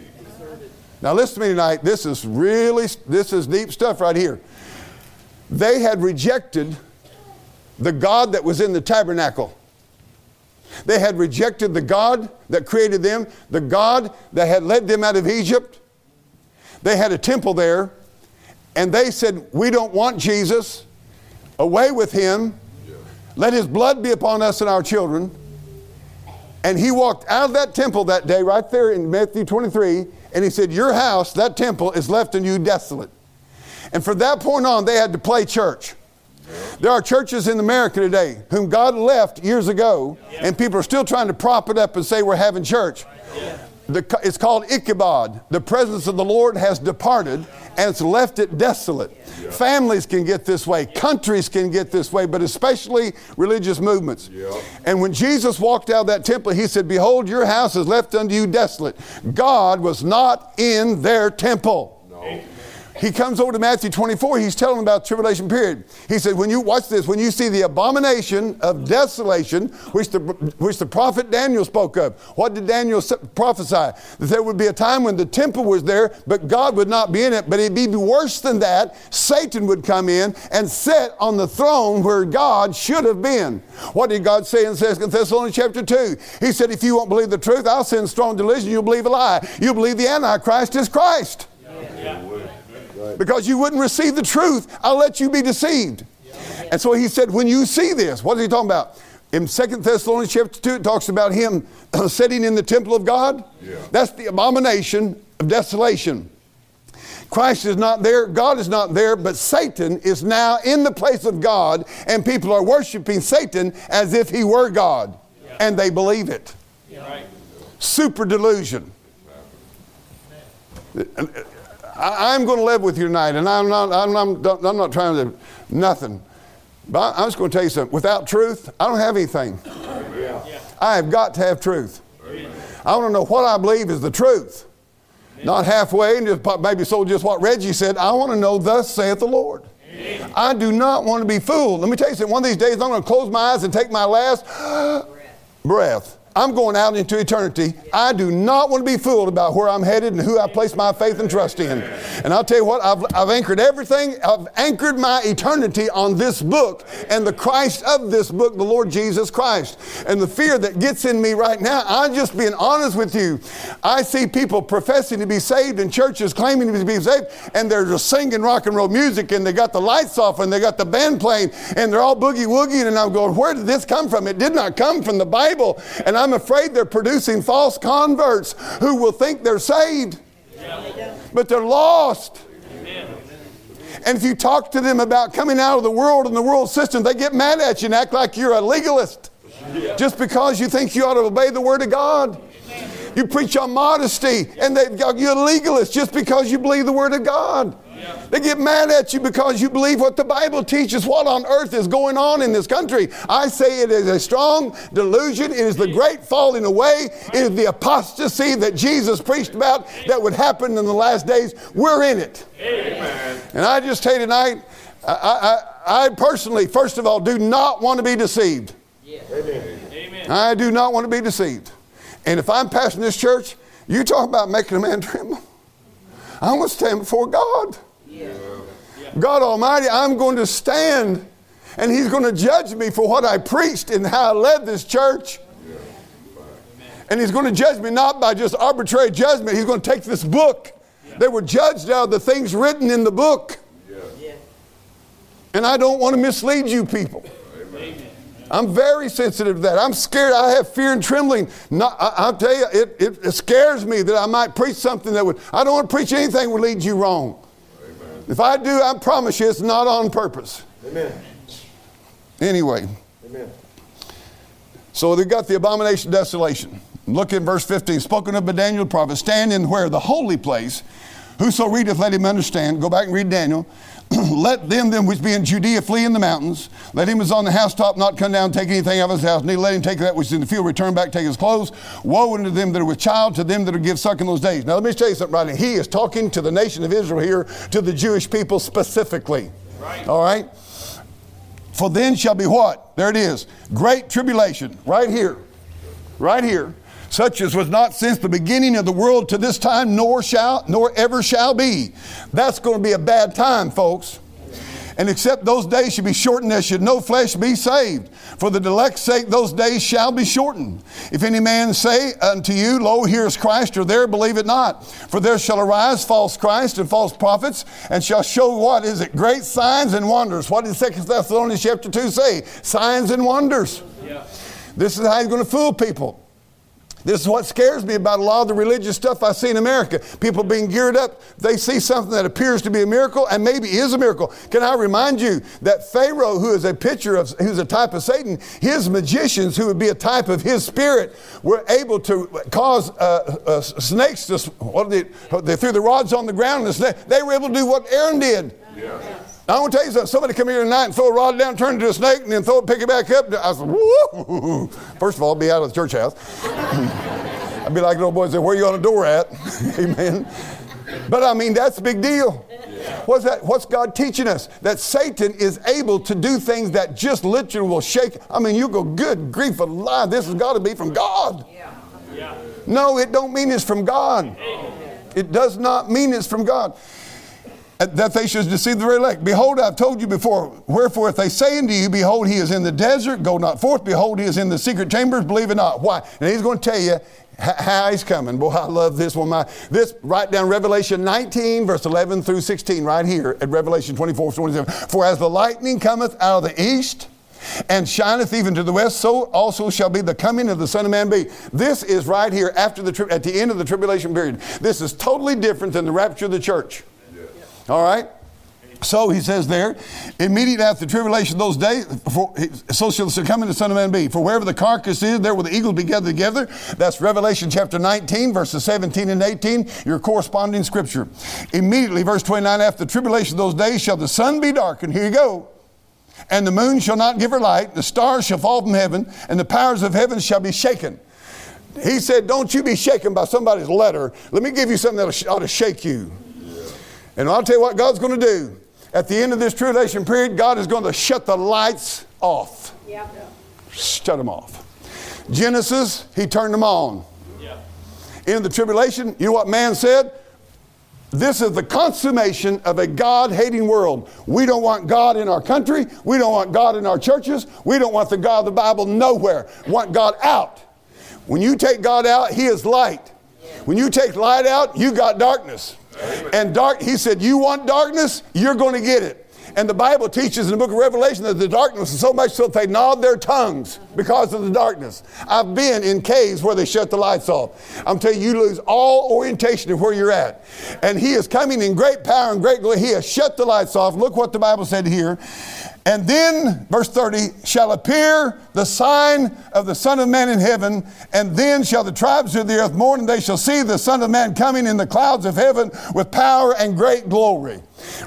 Speaker 1: Now listen to me tonight. This is really, this is deep stuff right here. They had rejected the God that was in the tabernacle. They had rejected the God that created them, the God that had led them out of Egypt. They had a temple there, and they said, We don't want Jesus. Away with him. Let his blood be upon us and our children. And he walked out of that temple that day, right there in Matthew 23, and he said, Your house, that temple, is left in you desolate. And from that point on, they had to play church. There are churches in America today whom God left years ago, and people are still trying to prop it up and say we're having church. The, it's called Ichabod. The presence of the Lord has departed and it's left it desolate. Yeah. Families can get this way, countries can get this way, but especially religious movements. Yeah. And when Jesus walked out of that temple, he said, Behold, your house is left unto you desolate. God was not in their temple. No. He comes over to Matthew 24. He's telling about tribulation period. He said, when you watch this, when you see the abomination of desolation, which the, which the prophet Daniel spoke of, what did Daniel prophesy? That there would be a time when the temple was there, but God would not be in it. But it'd be worse than that. Satan would come in and sit on the throne where God should have been. What did God say in 2 Thessalonians chapter 2? He said, if you won't believe the truth, I'll send strong delusion. You'll believe a lie. You'll believe the Antichrist is Christ. Because you wouldn't receive the truth, I'll let you be deceived. And so he said, when you see this, what is he talking about? In 2 Thessalonians chapter 2, it talks about him sitting in the temple of God. That's the abomination of desolation. Christ is not there, God is not there, but Satan is now in the place of God, and people are worshiping Satan as if he were God, and they believe it. Super delusion. I, am going to live with you tonight, and I'm not, I'm, not, I'm not trying to, nothing. But I'm just going to tell you something. Without truth, I don't have anything. I have got to have truth. I want to know what I believe is the truth. Not halfway and just maybe so just what Reggie said. I want to know, thus saith the Lord. I do not want to be fooled. Let me tell you something. One of these days, I'm going to close my eyes and take my last breath. I'm going out into eternity. I do not want to be fooled about where I'm headed and who I place my faith and trust in. And I'll tell you what, I've, I've anchored everything, I've anchored my eternity on this book and the Christ of this book, the Lord Jesus Christ. And the fear that gets in me right now, I'm just being honest with you. I see people professing to be saved in churches claiming to be saved, and they're just singing rock and roll music, and they got the lights off, and they got the band playing, and they're all boogie woogieing, and I'm going, where did this come from? It did not come from the Bible. And I'm afraid they're producing false converts who will think they're saved, but they're lost. And if you talk to them about coming out of the world and the world system, they get mad at you and act like you're a legalist just because you think you ought to obey the Word of God. You preach on modesty and they, you're a legalist just because you believe the Word of God. They get mad at you because you believe what the Bible teaches. What on earth is going on in this country? I say it is a strong delusion. It is the great falling away. It is the apostasy that Jesus preached about that would happen in the last days. We're in it. Amen. And I just tell you tonight, I, I, I personally, first of all, do not want to be deceived. Yes. Amen. I do not want to be deceived. And if I'm passing this church, you talk about making a man tremble. I'm going to stand before God. God Almighty, I'm going to stand and He's going to judge me for what I preached and how I led this church. And He's going to judge me not by just arbitrary judgment. He's going to take this book. They were judged out of the things written in the book. And I don't want to mislead you people. I'm very sensitive to that. I'm scared. I have fear and trembling. Not, I, will tell you, it, it, it, scares me that I might preach something that would, I don't want to preach anything that would lead you wrong. Amen. If I do, I promise you it's not on purpose. Amen. Anyway. Amen. So they've got the abomination of desolation. Look in verse 15. Spoken of by Daniel the prophet, stand in where? The holy place. Whoso readeth, let him understand. Go back and read Daniel. let them, them which be in Judea flee in the mountains. Let him who is on the housetop not come down, take anything out of his house. Neither let him take that which is in the field, return back, take his clothes. Woe unto them that are with child, to them that are give suck in those days. Now let me tell you something right now. He is talking to the nation of Israel here, to the Jewish people specifically. Right. All right? For then shall be what? There it is. Great tribulation. Right here. Right here such as was not since the beginning of the world to this time, nor shall, nor ever shall be. That's going to be a bad time, folks. And except those days should be shortened, there should no flesh be saved. For the elect's sake, those days shall be shortened. If any man say unto you, Lo, here is Christ, or there, believe it not. For there shall arise false Christ and false prophets, and shall show what is it? Great signs and wonders. What did 2 Thessalonians chapter 2 say? Signs and wonders. Yeah. This is how he's going to fool people. This is what scares me about a lot of the religious stuff I see in America. People being geared up, they see something that appears to be a miracle and maybe is a miracle. Can I remind you that Pharaoh, who is a picture of, who's a type of Satan, his magicians, who would be a type of his spirit, were able to cause uh, uh, snakes to, what they, they threw the rods on the ground and the snake, they were able to do what Aaron did. Yeah. I want to tell you something. Somebody come here tonight and throw a rod down, turn it into a snake, and then throw it, pick it back up. I said, woo! First of all, be out of the church house. I'd be like little boy say, where you on the door at? Amen. But I mean, that's a big deal. What's that? What's God teaching us? That Satan is able to do things that just literally will shake. I mean, you go, good grief alive, this has got to be from God. No, it don't mean it's from God. It does not mean it's from God. That they should deceive the very elect. Behold, I've told you before. Wherefore, if they say unto you, Behold, he is in the desert, go not forth. Behold, he is in the secret chambers, believe it not. Why? And he's going to tell you how he's coming. Boy, I love this one. My, this, write down Revelation 19, verse 11 through 16, right here at Revelation 24, 27. For as the lightning cometh out of the east, and shineth even to the west, so also shall be the coming of the Son of Man be. This is right here after the tri- at the end of the tribulation period. This is totally different than the rapture of the church. All right? So he says there, immediately after tribulation those days, for, so shall the Son of Man be. For wherever the carcass is, there will the eagles be gathered together. That's Revelation chapter 19, verses 17 and 18, your corresponding scripture. Immediately, verse 29, after tribulation of those days shall the sun be darkened. Here you go. And the moon shall not give her light, the stars shall fall from heaven, and the powers of heaven shall be shaken. He said, Don't you be shaken by somebody's letter. Let me give you something that ought to shake you. And I'll tell you what God's going to do. At the end of this tribulation period, God is going to shut the lights off. Shut them off. Genesis, He turned them on. In the tribulation, you know what man said? This is the consummation of a God hating world. We don't want God in our country. We don't want God in our churches. We don't want the God of the Bible nowhere. We want God out. When you take God out, He is light. When you take light out, you got darkness. And dark, He said, You want darkness? You're going to get it. And the Bible teaches in the book of Revelation that the darkness is so much so that they gnawed their tongues because of the darkness. I've been in caves where they shut the lights off. I'm telling you, you lose all orientation of where you're at. And He is coming in great power and great glory. He has shut the lights off. Look what the Bible said here. And then, verse 30, shall appear the sign of the Son of Man in heaven, and then shall the tribes of the earth mourn, and they shall see the Son of Man coming in the clouds of heaven with power and great glory.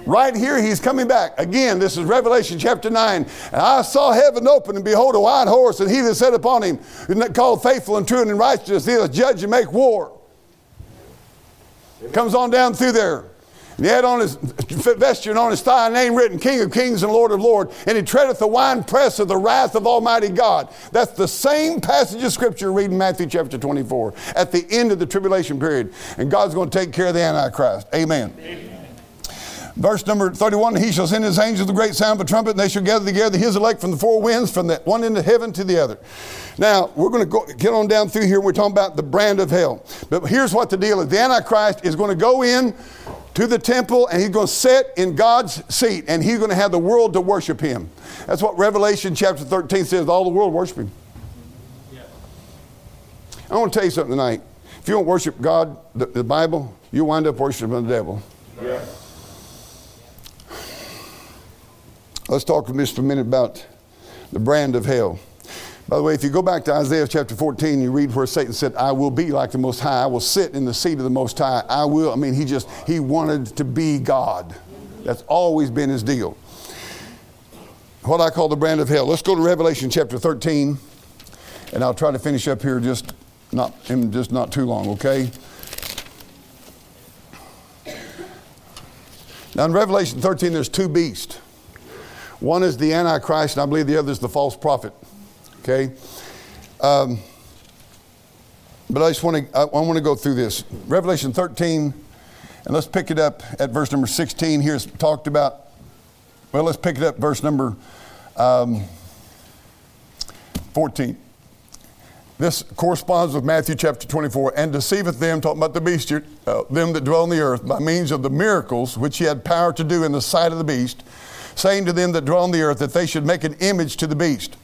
Speaker 1: Right here, he's coming back. Again, this is Revelation chapter 9. And I saw heaven open, and behold, a white horse, and he that sat upon him, called faithful and true and righteous, he doth judge and make war. Comes on down through there. And he had on his vesture and on his thigh a name written, King of Kings and Lord of Lords. And he treadeth the winepress of the wrath of Almighty God. That's the same passage of Scripture read in Matthew chapter 24 at the end of the tribulation period. And God's going to take care of the Antichrist. Amen. Verse number 31 He shall send his angels with a great sound of a trumpet, and they shall gather together his elect from the four winds, from the one end of heaven to the other. Now, we're going to go, get on down through here. We're talking about the brand of hell. But here's what the deal is the Antichrist is going to go in to the temple and he's going to sit in God's seat and he's going to have the world to worship him. That's what Revelation chapter 13 says all the world worship him. I want to tell you something tonight. If you don't worship God, the, the Bible, you wind up worshiping the devil. Let's talk just a minute about the brand of hell. By the way, if you go back to Isaiah chapter 14, you read where Satan said, I will be like the Most High. I will sit in the seat of the Most High. I will. I mean, he just, he wanted to be God. That's always been his deal. What I call the brand of hell. Let's go to Revelation chapter 13, and I'll try to finish up here just not, in just not too long, okay? Now, in Revelation 13, there's two beasts. One is the Antichrist, and I believe the other is the false prophet. Okay? Um, but I just want to I want to go through this. Revelation 13, and let's pick it up at verse number 16. Here's talked about. Well, let's pick it up verse number um, 14. This corresponds with Matthew chapter 24. And deceiveth them, talking about the beast, uh, them that dwell on the earth, by means of the miracles which he had power to do in the sight of the beast, saying to them that dwell on the earth that they should make an image to the beast.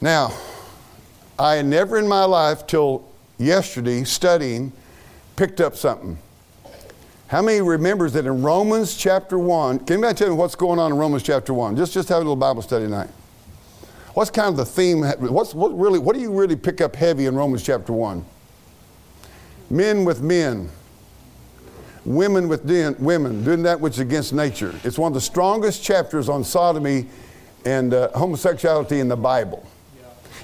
Speaker 1: Now, I never in my life till yesterday studying picked up something. How many remembers that in Romans chapter 1, can anybody tell me what's going on in Romans chapter 1? Just, just have a little Bible study tonight. What's kind of the theme? What's, what, really, what do you really pick up heavy in Romans chapter 1? Men with men, women with den, women, doing that which is against nature. It's one of the strongest chapters on sodomy and uh, homosexuality in the Bible.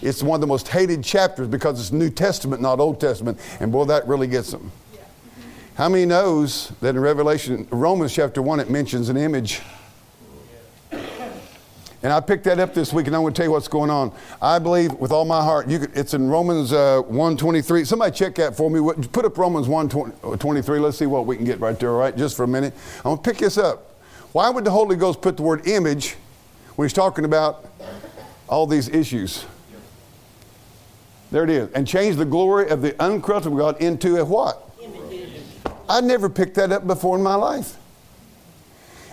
Speaker 1: It's one of the most hated chapters because it's New Testament, not Old Testament. And boy, that really gets them. How many knows that in Revelation, Romans chapter 1, it mentions an image? And I picked that up this week, and I'm going to tell you what's going on. I believe with all my heart, could, it's in Romans uh, 1.23. Somebody check that for me. Put up Romans 1.23. Let's see what we can get right there, all right, just for a minute. I'm going to pick this up. Why would the Holy Ghost put the word image when he's talking about all these issues? There it is. And change the glory of the uncorruptible God into a what? I never picked that up before in my life.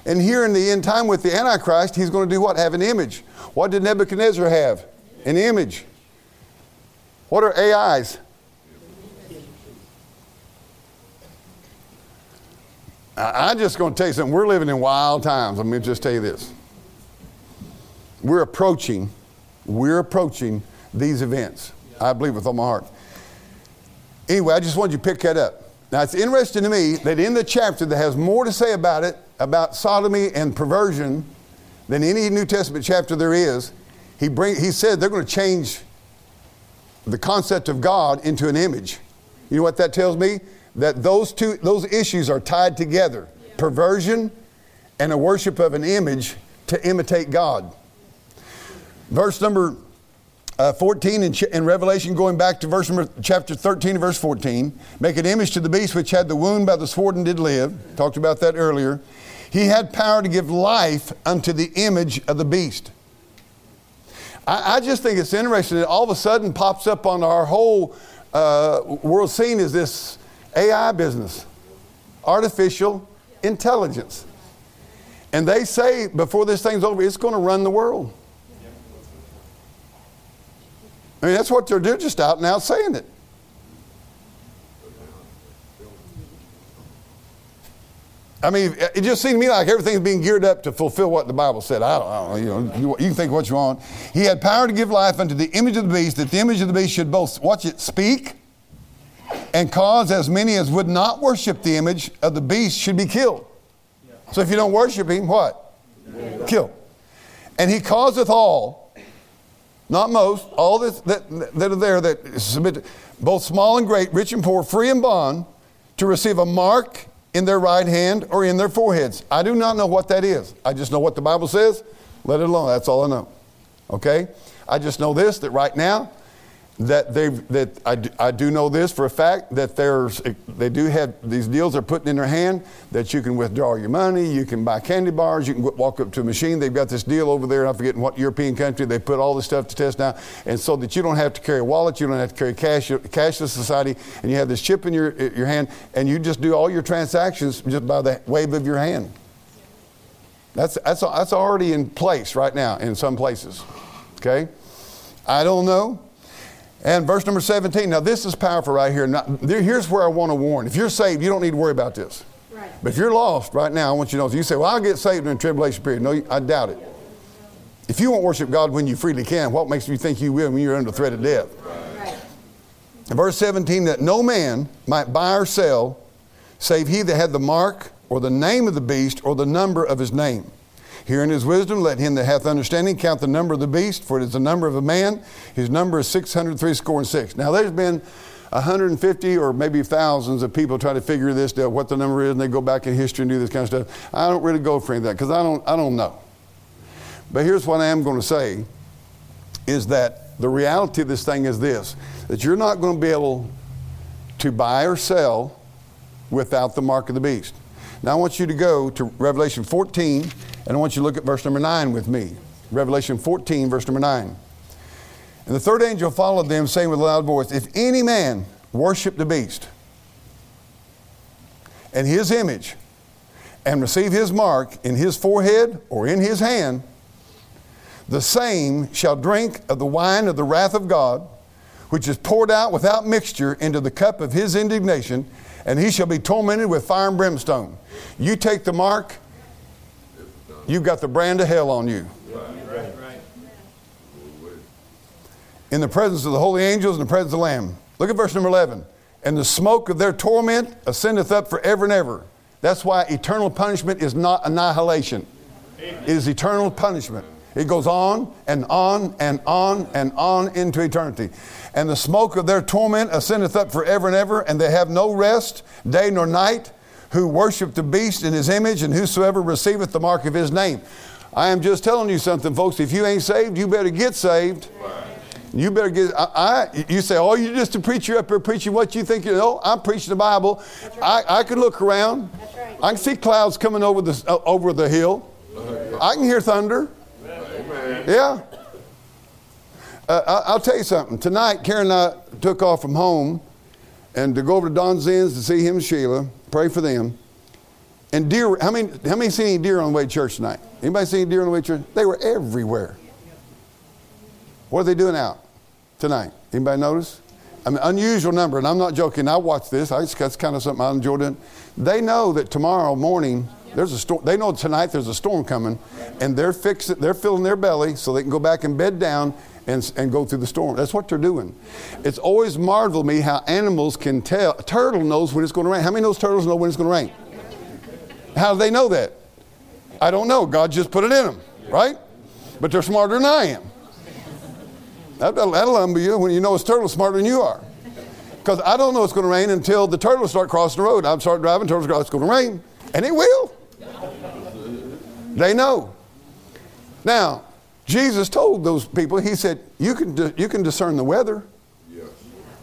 Speaker 1: And here in the end time with the Antichrist, he's going to do what? Have an image. What did Nebuchadnezzar have? An image. What are AIs? I'm just going to tell you something. We're living in wild times. Let me just tell you this. We're approaching, we're approaching these events. I believe with all my heart. Anyway, I just wanted you to pick that up. Now, it's interesting to me that in the chapter that has more to say about it, about sodomy and perversion, than any New Testament chapter there is, he, bring, he said they're going to change the concept of God into an image. You know what that tells me? That those two those issues are tied together. Perversion and a worship of an image to imitate God. Verse number uh, 14 in, in Revelation, going back to verse number chapter 13 and verse 14, make an image to the beast which had the wound by the sword and did live. Talked about that earlier. He had power to give life unto the image of the beast. I, I just think it's interesting that all of a sudden pops up on our whole uh, world scene is this AI business, artificial intelligence. And they say before this thing's over, it's going to run the world. I mean, that's what they're doing, just out and out saying it. I mean, it just seemed to me like everything's being geared up to fulfill what the Bible said. I don't, I don't know. You, know you, you can think what you want. He had power to give life unto the image of the beast, that the image of the beast should both, watch it, speak, and cause as many as would not worship the image of the beast should be killed. So if you don't worship him, what? Kill. And he causeth all, not most, all that, that, that are there that submit, both small and great, rich and poor, free and bond, to receive a mark in their right hand or in their foreheads. I do not know what that is. I just know what the Bible says. Let it alone. That's all I know. Okay? I just know this that right now, that they that I I do know this for a fact that there's eh, they do have these deals they're putting in their hand that you can withdraw your money, you can buy candy bars, you can walk up to a machine. They've got this deal over there. I'm forgetting what European country they put all this stuff to test now, and so that you don't have to carry a wallet, you don't have to carry cash, cashless society, and you have this chip in your eh, your hand, and you just do all your transactions just by the wave of your hand. That's that's that's already in place right now in some places. Okay, I don't know. And verse number 17. Now, this is powerful right here. Now, there- here's where I want to warn. If you're saved, you don't need to worry about this.
Speaker 3: Right.
Speaker 1: But if you're lost right now, I want you to know. You say, Well, I'll get saved in the tribulation period. No, I doubt it. If you won't worship God when you freely can, what makes you think you will when you're under threat of death?
Speaker 3: Right.
Speaker 1: Verse 17 that no man might buy or sell save he that had the mark or the name of the beast or the number of his name. Herein is wisdom. Let him that hath understanding count the number of the beast, for it is the number of a man. His number is 603 score and six. Now, there's been 150 or maybe thousands of people try to figure this out, what the number is, and they go back in history and do this kind of stuff. I don't really go for any of that because I don't, I don't know. But here's what I am going to say is that the reality of this thing is this that you're not going to be able to buy or sell without the mark of the beast. Now I want you to go to Revelation 14 and I want you to look at verse number 9 with me. Revelation 14, verse number 9. And the third angel followed them, saying with a loud voice, If any man worship the beast and his image and receive his mark in his forehead or in his hand, the same shall drink of the wine of the wrath of God, which is poured out without mixture into the cup of his indignation, and he shall be tormented with fire and brimstone. You take the mark, you've got the brand of hell on you. In the presence of the holy angels and the presence of the Lamb. Look at verse number 11. And the smoke of their torment ascendeth up forever and ever. That's why eternal punishment is not annihilation. It is eternal punishment. It goes on and on and on and on into eternity. And the smoke of their torment ascendeth up forever and ever, and they have no rest, day nor night, who worship the beast in his image, and whosoever receiveth the mark of his name. I am just telling you something, folks. If you ain't saved, you better get saved. You better get. I, I, you say, oh, you're just a preacher up here preaching what you think you know. I'm preaching the Bible. I, I can look around.
Speaker 3: right.
Speaker 1: I can see clouds coming over the uh, over the hill. I can hear thunder. Amen. Yeah. Uh, I, I'll tell you something. Tonight, Karen and I took off from home and to go over to Don Zinn's to see him and Sheila, pray for them. And deer, how many, how many seen any deer on the way to church tonight? Anybody seen any deer on the way to church? They were everywhere. What are they doing out tonight? Anybody notice? I mean, unusual number, and I'm not joking. I watch this. I, that's kind of something I enjoy doing. They know that tomorrow morning there's a storm. They know tonight there's a storm coming, and they're fixing. They're filling their belly so they can go back and bed down and, and go through the storm. That's what they're doing. It's always marveled me how animals can tell. A turtle knows when it's going to rain. How many of those turtles know when it's going to rain? How do they know that? I don't know. God just put it in them, right? But they're smarter than I am. That, that'll, that'll humble you when you know it's turtle smarter than you are. Because I don't know it's going to rain until the turtles start crossing the road. I'm start driving, turtles go, it's going to rain. And it will. They know. Now, Jesus told those people, He said, you can, you can discern the weather.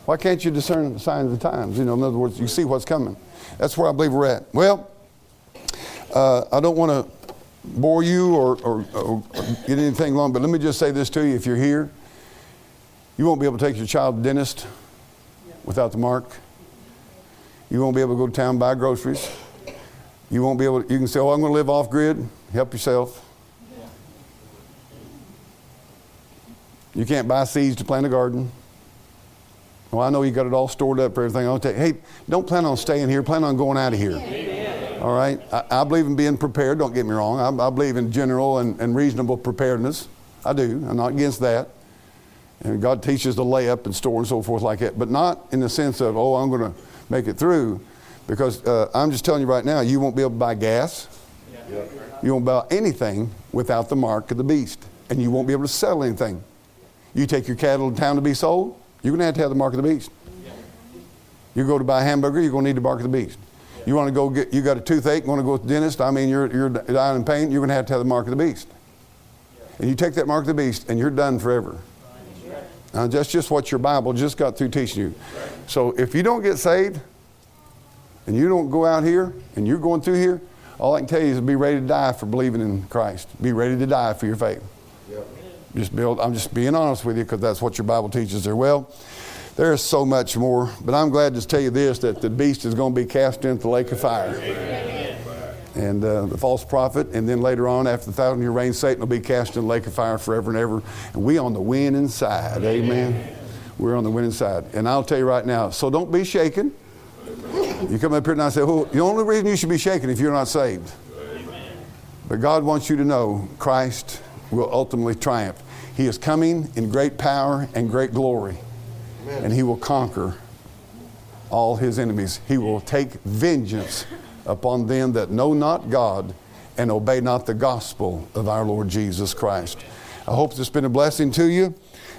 Speaker 1: Why can't you discern the signs of the times? You know, in other words, you see what's coming. That's where I believe we're at. Well, uh, I don't want to bore you or, or, or get anything long, but let me just say this to you. If you're here, you won't be able to take your child to the dentist without the mark. You won't be able to go to town and buy groceries. You won't be able to, you can say, oh, I'm going to live off grid. Help yourself. You can't buy seeds to plant a garden. Well, I know you got it all stored up for everything. I'll tell you, hey, don't plan on staying here. Plan on going out of here. All right? I, I believe in being prepared. Don't get me wrong. I, I believe in general and, and reasonable preparedness. I do. I'm not against that. And God teaches to lay up and store and so forth like that, but not in the sense of, oh, I'm going to make it through. Because uh, I'm just telling you right now, you won't be able to buy gas. You won't buy anything without the mark of the beast. And you won't be able to sell anything. You take your cattle to town to be sold, you're going to have to have the mark of the beast. You go to buy a hamburger, you're going to need the mark of the beast. You want to go get, you got a toothache, want to go to the dentist, I mean, you're, you're dying in pain, you're going to have to have the mark of the beast. And you take that mark of the beast, and you're done forever. Now, that's just what your Bible just got through teaching you. So if you don't get saved, and you don't go out here, and you're going through here, all I can tell you is be ready to die for believing in Christ. Be ready to die for your faith. Just build. I'm just being honest with you because that's what your Bible teaches there. Well, there's so much more, but I'm glad to tell you this: that the beast is going to be cast into the lake of fire. And uh, the false prophet, and then later on, after the thousand year reign, Satan will be cast in the lake of fire forever and ever. And we on the winning side. Amen. We're on the winning side. And I'll tell you right now. So don't be shaken. You come up here and I say, well, the only reason you should be shaken if you're not saved. But God wants you to know Christ will ultimately triumph. He is coming in great power and great glory, and He will conquer all His enemies. He will take vengeance upon them that know not God and obey not the gospel of our Lord Jesus Christ. I hope this has been a blessing to you,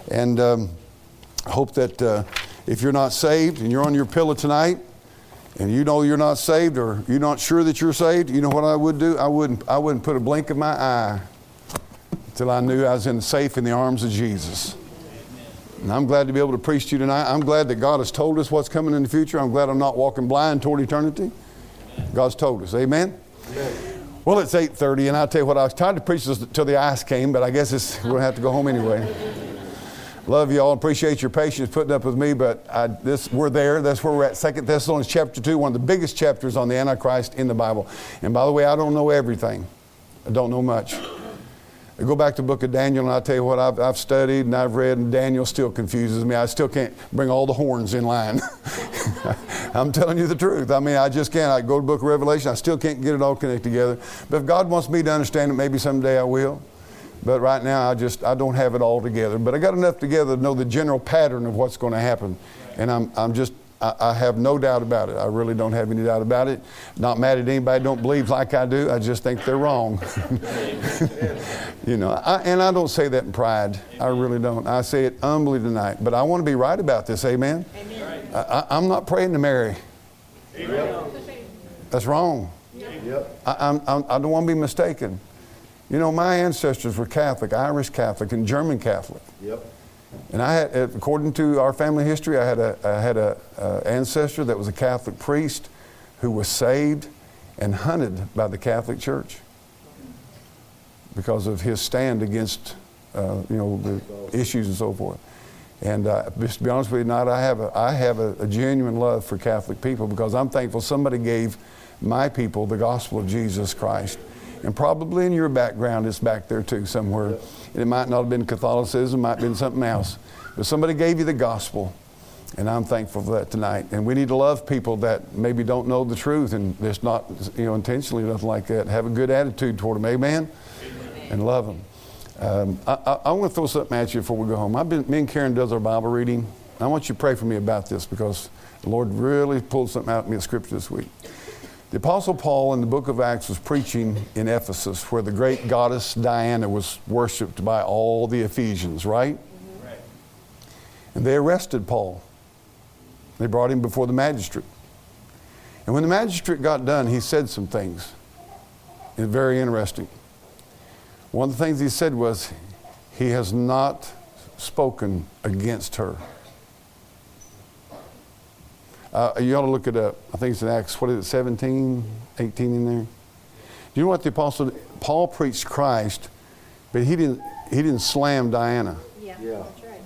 Speaker 1: and um, I hope that uh, if you're not saved and you're on your pillow tonight, and you know you're not saved or you're not sure that you're saved, you know what I would do? I wouldn't, I wouldn't put a blink of my eye till I knew I was in safe in the arms of Jesus. And I'm glad to be able to preach to you tonight. I'm glad that God has told us what's coming in the future. I'm glad I'm not walking blind toward eternity. God's told us. Amen? Well, it's 8.30, and I'll tell you what, I was trying to preach this till the ice came, but I guess it's, we're going to have to go home anyway. Love you all. Appreciate your patience putting up with me, but I, this, we're there. That's where we're at. Second Thessalonians chapter 2, one of the biggest chapters on the Antichrist in the Bible. And by the way, I don't know everything. I don't know much. I go back to the book of Daniel, and I tell you what, I've, I've studied and I've read, and Daniel still confuses me. I still can't bring all the horns in line. I'm telling you the truth. I mean, I just can't. I go to the book of Revelation, I still can't get it all connected together. But if God wants me to understand it, maybe someday I will. But right now, I just I don't have it all together. But I got enough together to know the general pattern of what's going to happen, and I'm I'm just I, I have no doubt about it. I really don't have any doubt about it. Not mad at anybody don't believe like I do. I just think they're wrong. you know, I, and I don't say that in pride. I really don't. I say it humbly tonight. But I want to be right about this. Amen. Amen. I, I'm not praying to Mary. That's wrong.
Speaker 4: Yep.
Speaker 1: I, I'm, I'm, I don't want to be mistaken. You know, my ancestors were Catholic, Irish Catholic, and German Catholic.
Speaker 4: Yep.
Speaker 1: And I had, according to our family history, I had a, I had a, uh, ancestor that was a Catholic priest who was saved and hunted by the Catholic Church because of his stand against, uh, you know, the issues and so forth. And uh, just to be honest with you not I have, a, I have a, a genuine love for Catholic people because I'm thankful somebody gave my people the gospel of Jesus Christ. And probably in your background, it's back there too somewhere. It might not have been Catholicism, it might have been something else. But somebody gave you the gospel. And I'm thankful for that tonight. And we need to love people that maybe don't know the truth and it's not, you know, intentionally nothing like that. Have a good attitude toward them. Amen? And love them. Um, I, I, I want to throw something at you before we go home. I've been, me and Karen does our Bible reading. I want you to pray for me about this because the Lord really pulled something out of me in Scripture this week. The Apostle Paul in the book of Acts was preaching in Ephesus where the great goddess Diana was worshiped by all the Ephesians, right? And they arrested Paul. They brought him before the magistrate. And when the magistrate got done, he said some things. It's very interesting. One of the things he said was, He has not spoken against her. Uh, you ought to look it up. I think it's in Acts, what is it, 17, 18 in there? Do you know what the apostle, Paul preached Christ, but he didn't, he didn't slam Diana.
Speaker 3: Yeah,
Speaker 4: Yeah.
Speaker 3: that's right.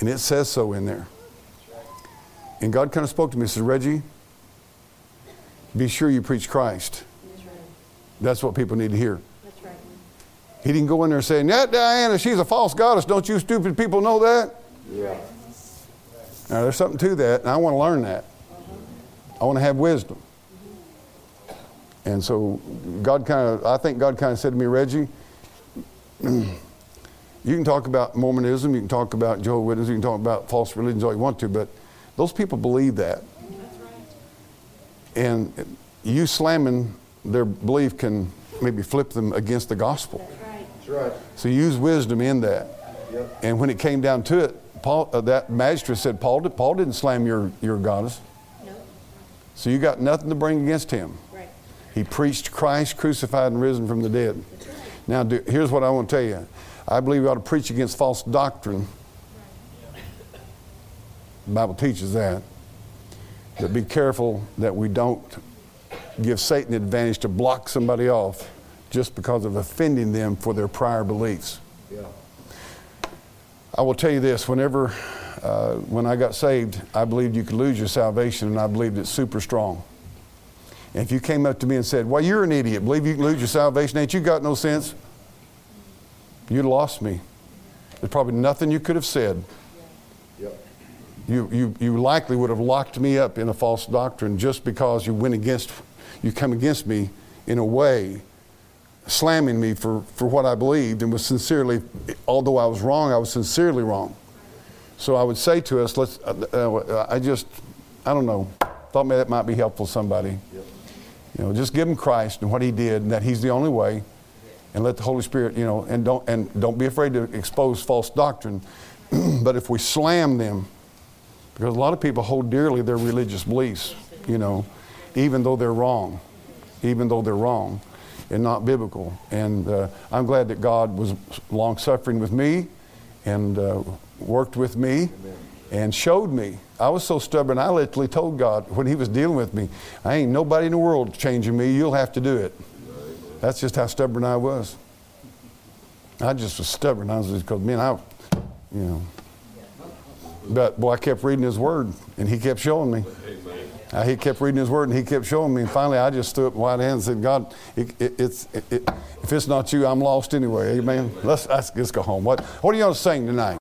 Speaker 1: And it says so in there. And God kind of spoke to me and said, Reggie, be sure you preach Christ.
Speaker 3: That's right.
Speaker 1: That's what people need to hear.
Speaker 3: That's right.
Speaker 1: He didn't go in there saying, Yeah, Diana, she's a false goddess. Don't you stupid people know that?
Speaker 4: Yeah.
Speaker 1: Now, there's something to that, and I want to learn that. I want to have wisdom. And so, God kind of, I think God kind of said to me, Reggie, you can talk about Mormonism, you can talk about Jehovah's Witnesses, you can talk about false religions all you want to, but those people believe that.
Speaker 3: Right.
Speaker 1: And you slamming their belief can maybe flip them against the gospel.
Speaker 3: That's right.
Speaker 4: That's right.
Speaker 1: So use wisdom in that.
Speaker 4: Yep.
Speaker 1: And when it came down to it, Paul, uh, that magistrate said, Paul, did, Paul didn't slam your, your goddess.
Speaker 3: No.
Speaker 1: So you got nothing to bring against him.
Speaker 3: Right.
Speaker 1: He preached Christ crucified and risen from the dead. Now, do, here's what I want to tell you. I believe we ought to preach against false doctrine. Right. The Bible teaches that. But be careful that we don't give Satan the advantage to block somebody off just because of offending them for their prior beliefs. I will tell you this whenever, uh, when I got saved, I believed you could lose your salvation, and I believed it's super strong. And if you came up to me and said, Well, you're an idiot, believe you can lose your salvation, ain't you got no sense? You'd lost me. There's probably nothing you could have said.
Speaker 4: Yep.
Speaker 1: You, you, you likely would have locked me up in a false doctrine just because you went against, you come against me in a way, slamming me for, for what I believed and was sincerely, although I was wrong, I was sincerely wrong. So I would say to us, let's, uh, uh, I just, I don't know, thought maybe that might be helpful to somebody.
Speaker 4: Yep.
Speaker 1: You know, just give him Christ and what he did, and that he's the only way, and let the Holy Spirit, you know, and don't and don't be afraid to expose false doctrine. but if we slam them, because a lot of people hold dearly their religious beliefs, you know, even though they're wrong, even though they're wrong and not biblical. And uh, I'm glad that God was long suffering with me and uh, worked with me and showed me. I was so stubborn, I literally told God when He was dealing with me, I ain't nobody in the world changing me, you'll have to do it. That's just how stubborn I was. I just was stubborn. I was just because, man, I, you know. But boy, I kept reading His Word, and He kept showing me. Uh, he kept reading His Word, and He kept showing me. And finally, I just threw up wide hands and said, "God, it, it, it's it, if it's not You, I'm lost anyway." Amen. Let's let's, go home. What What are to sing tonight?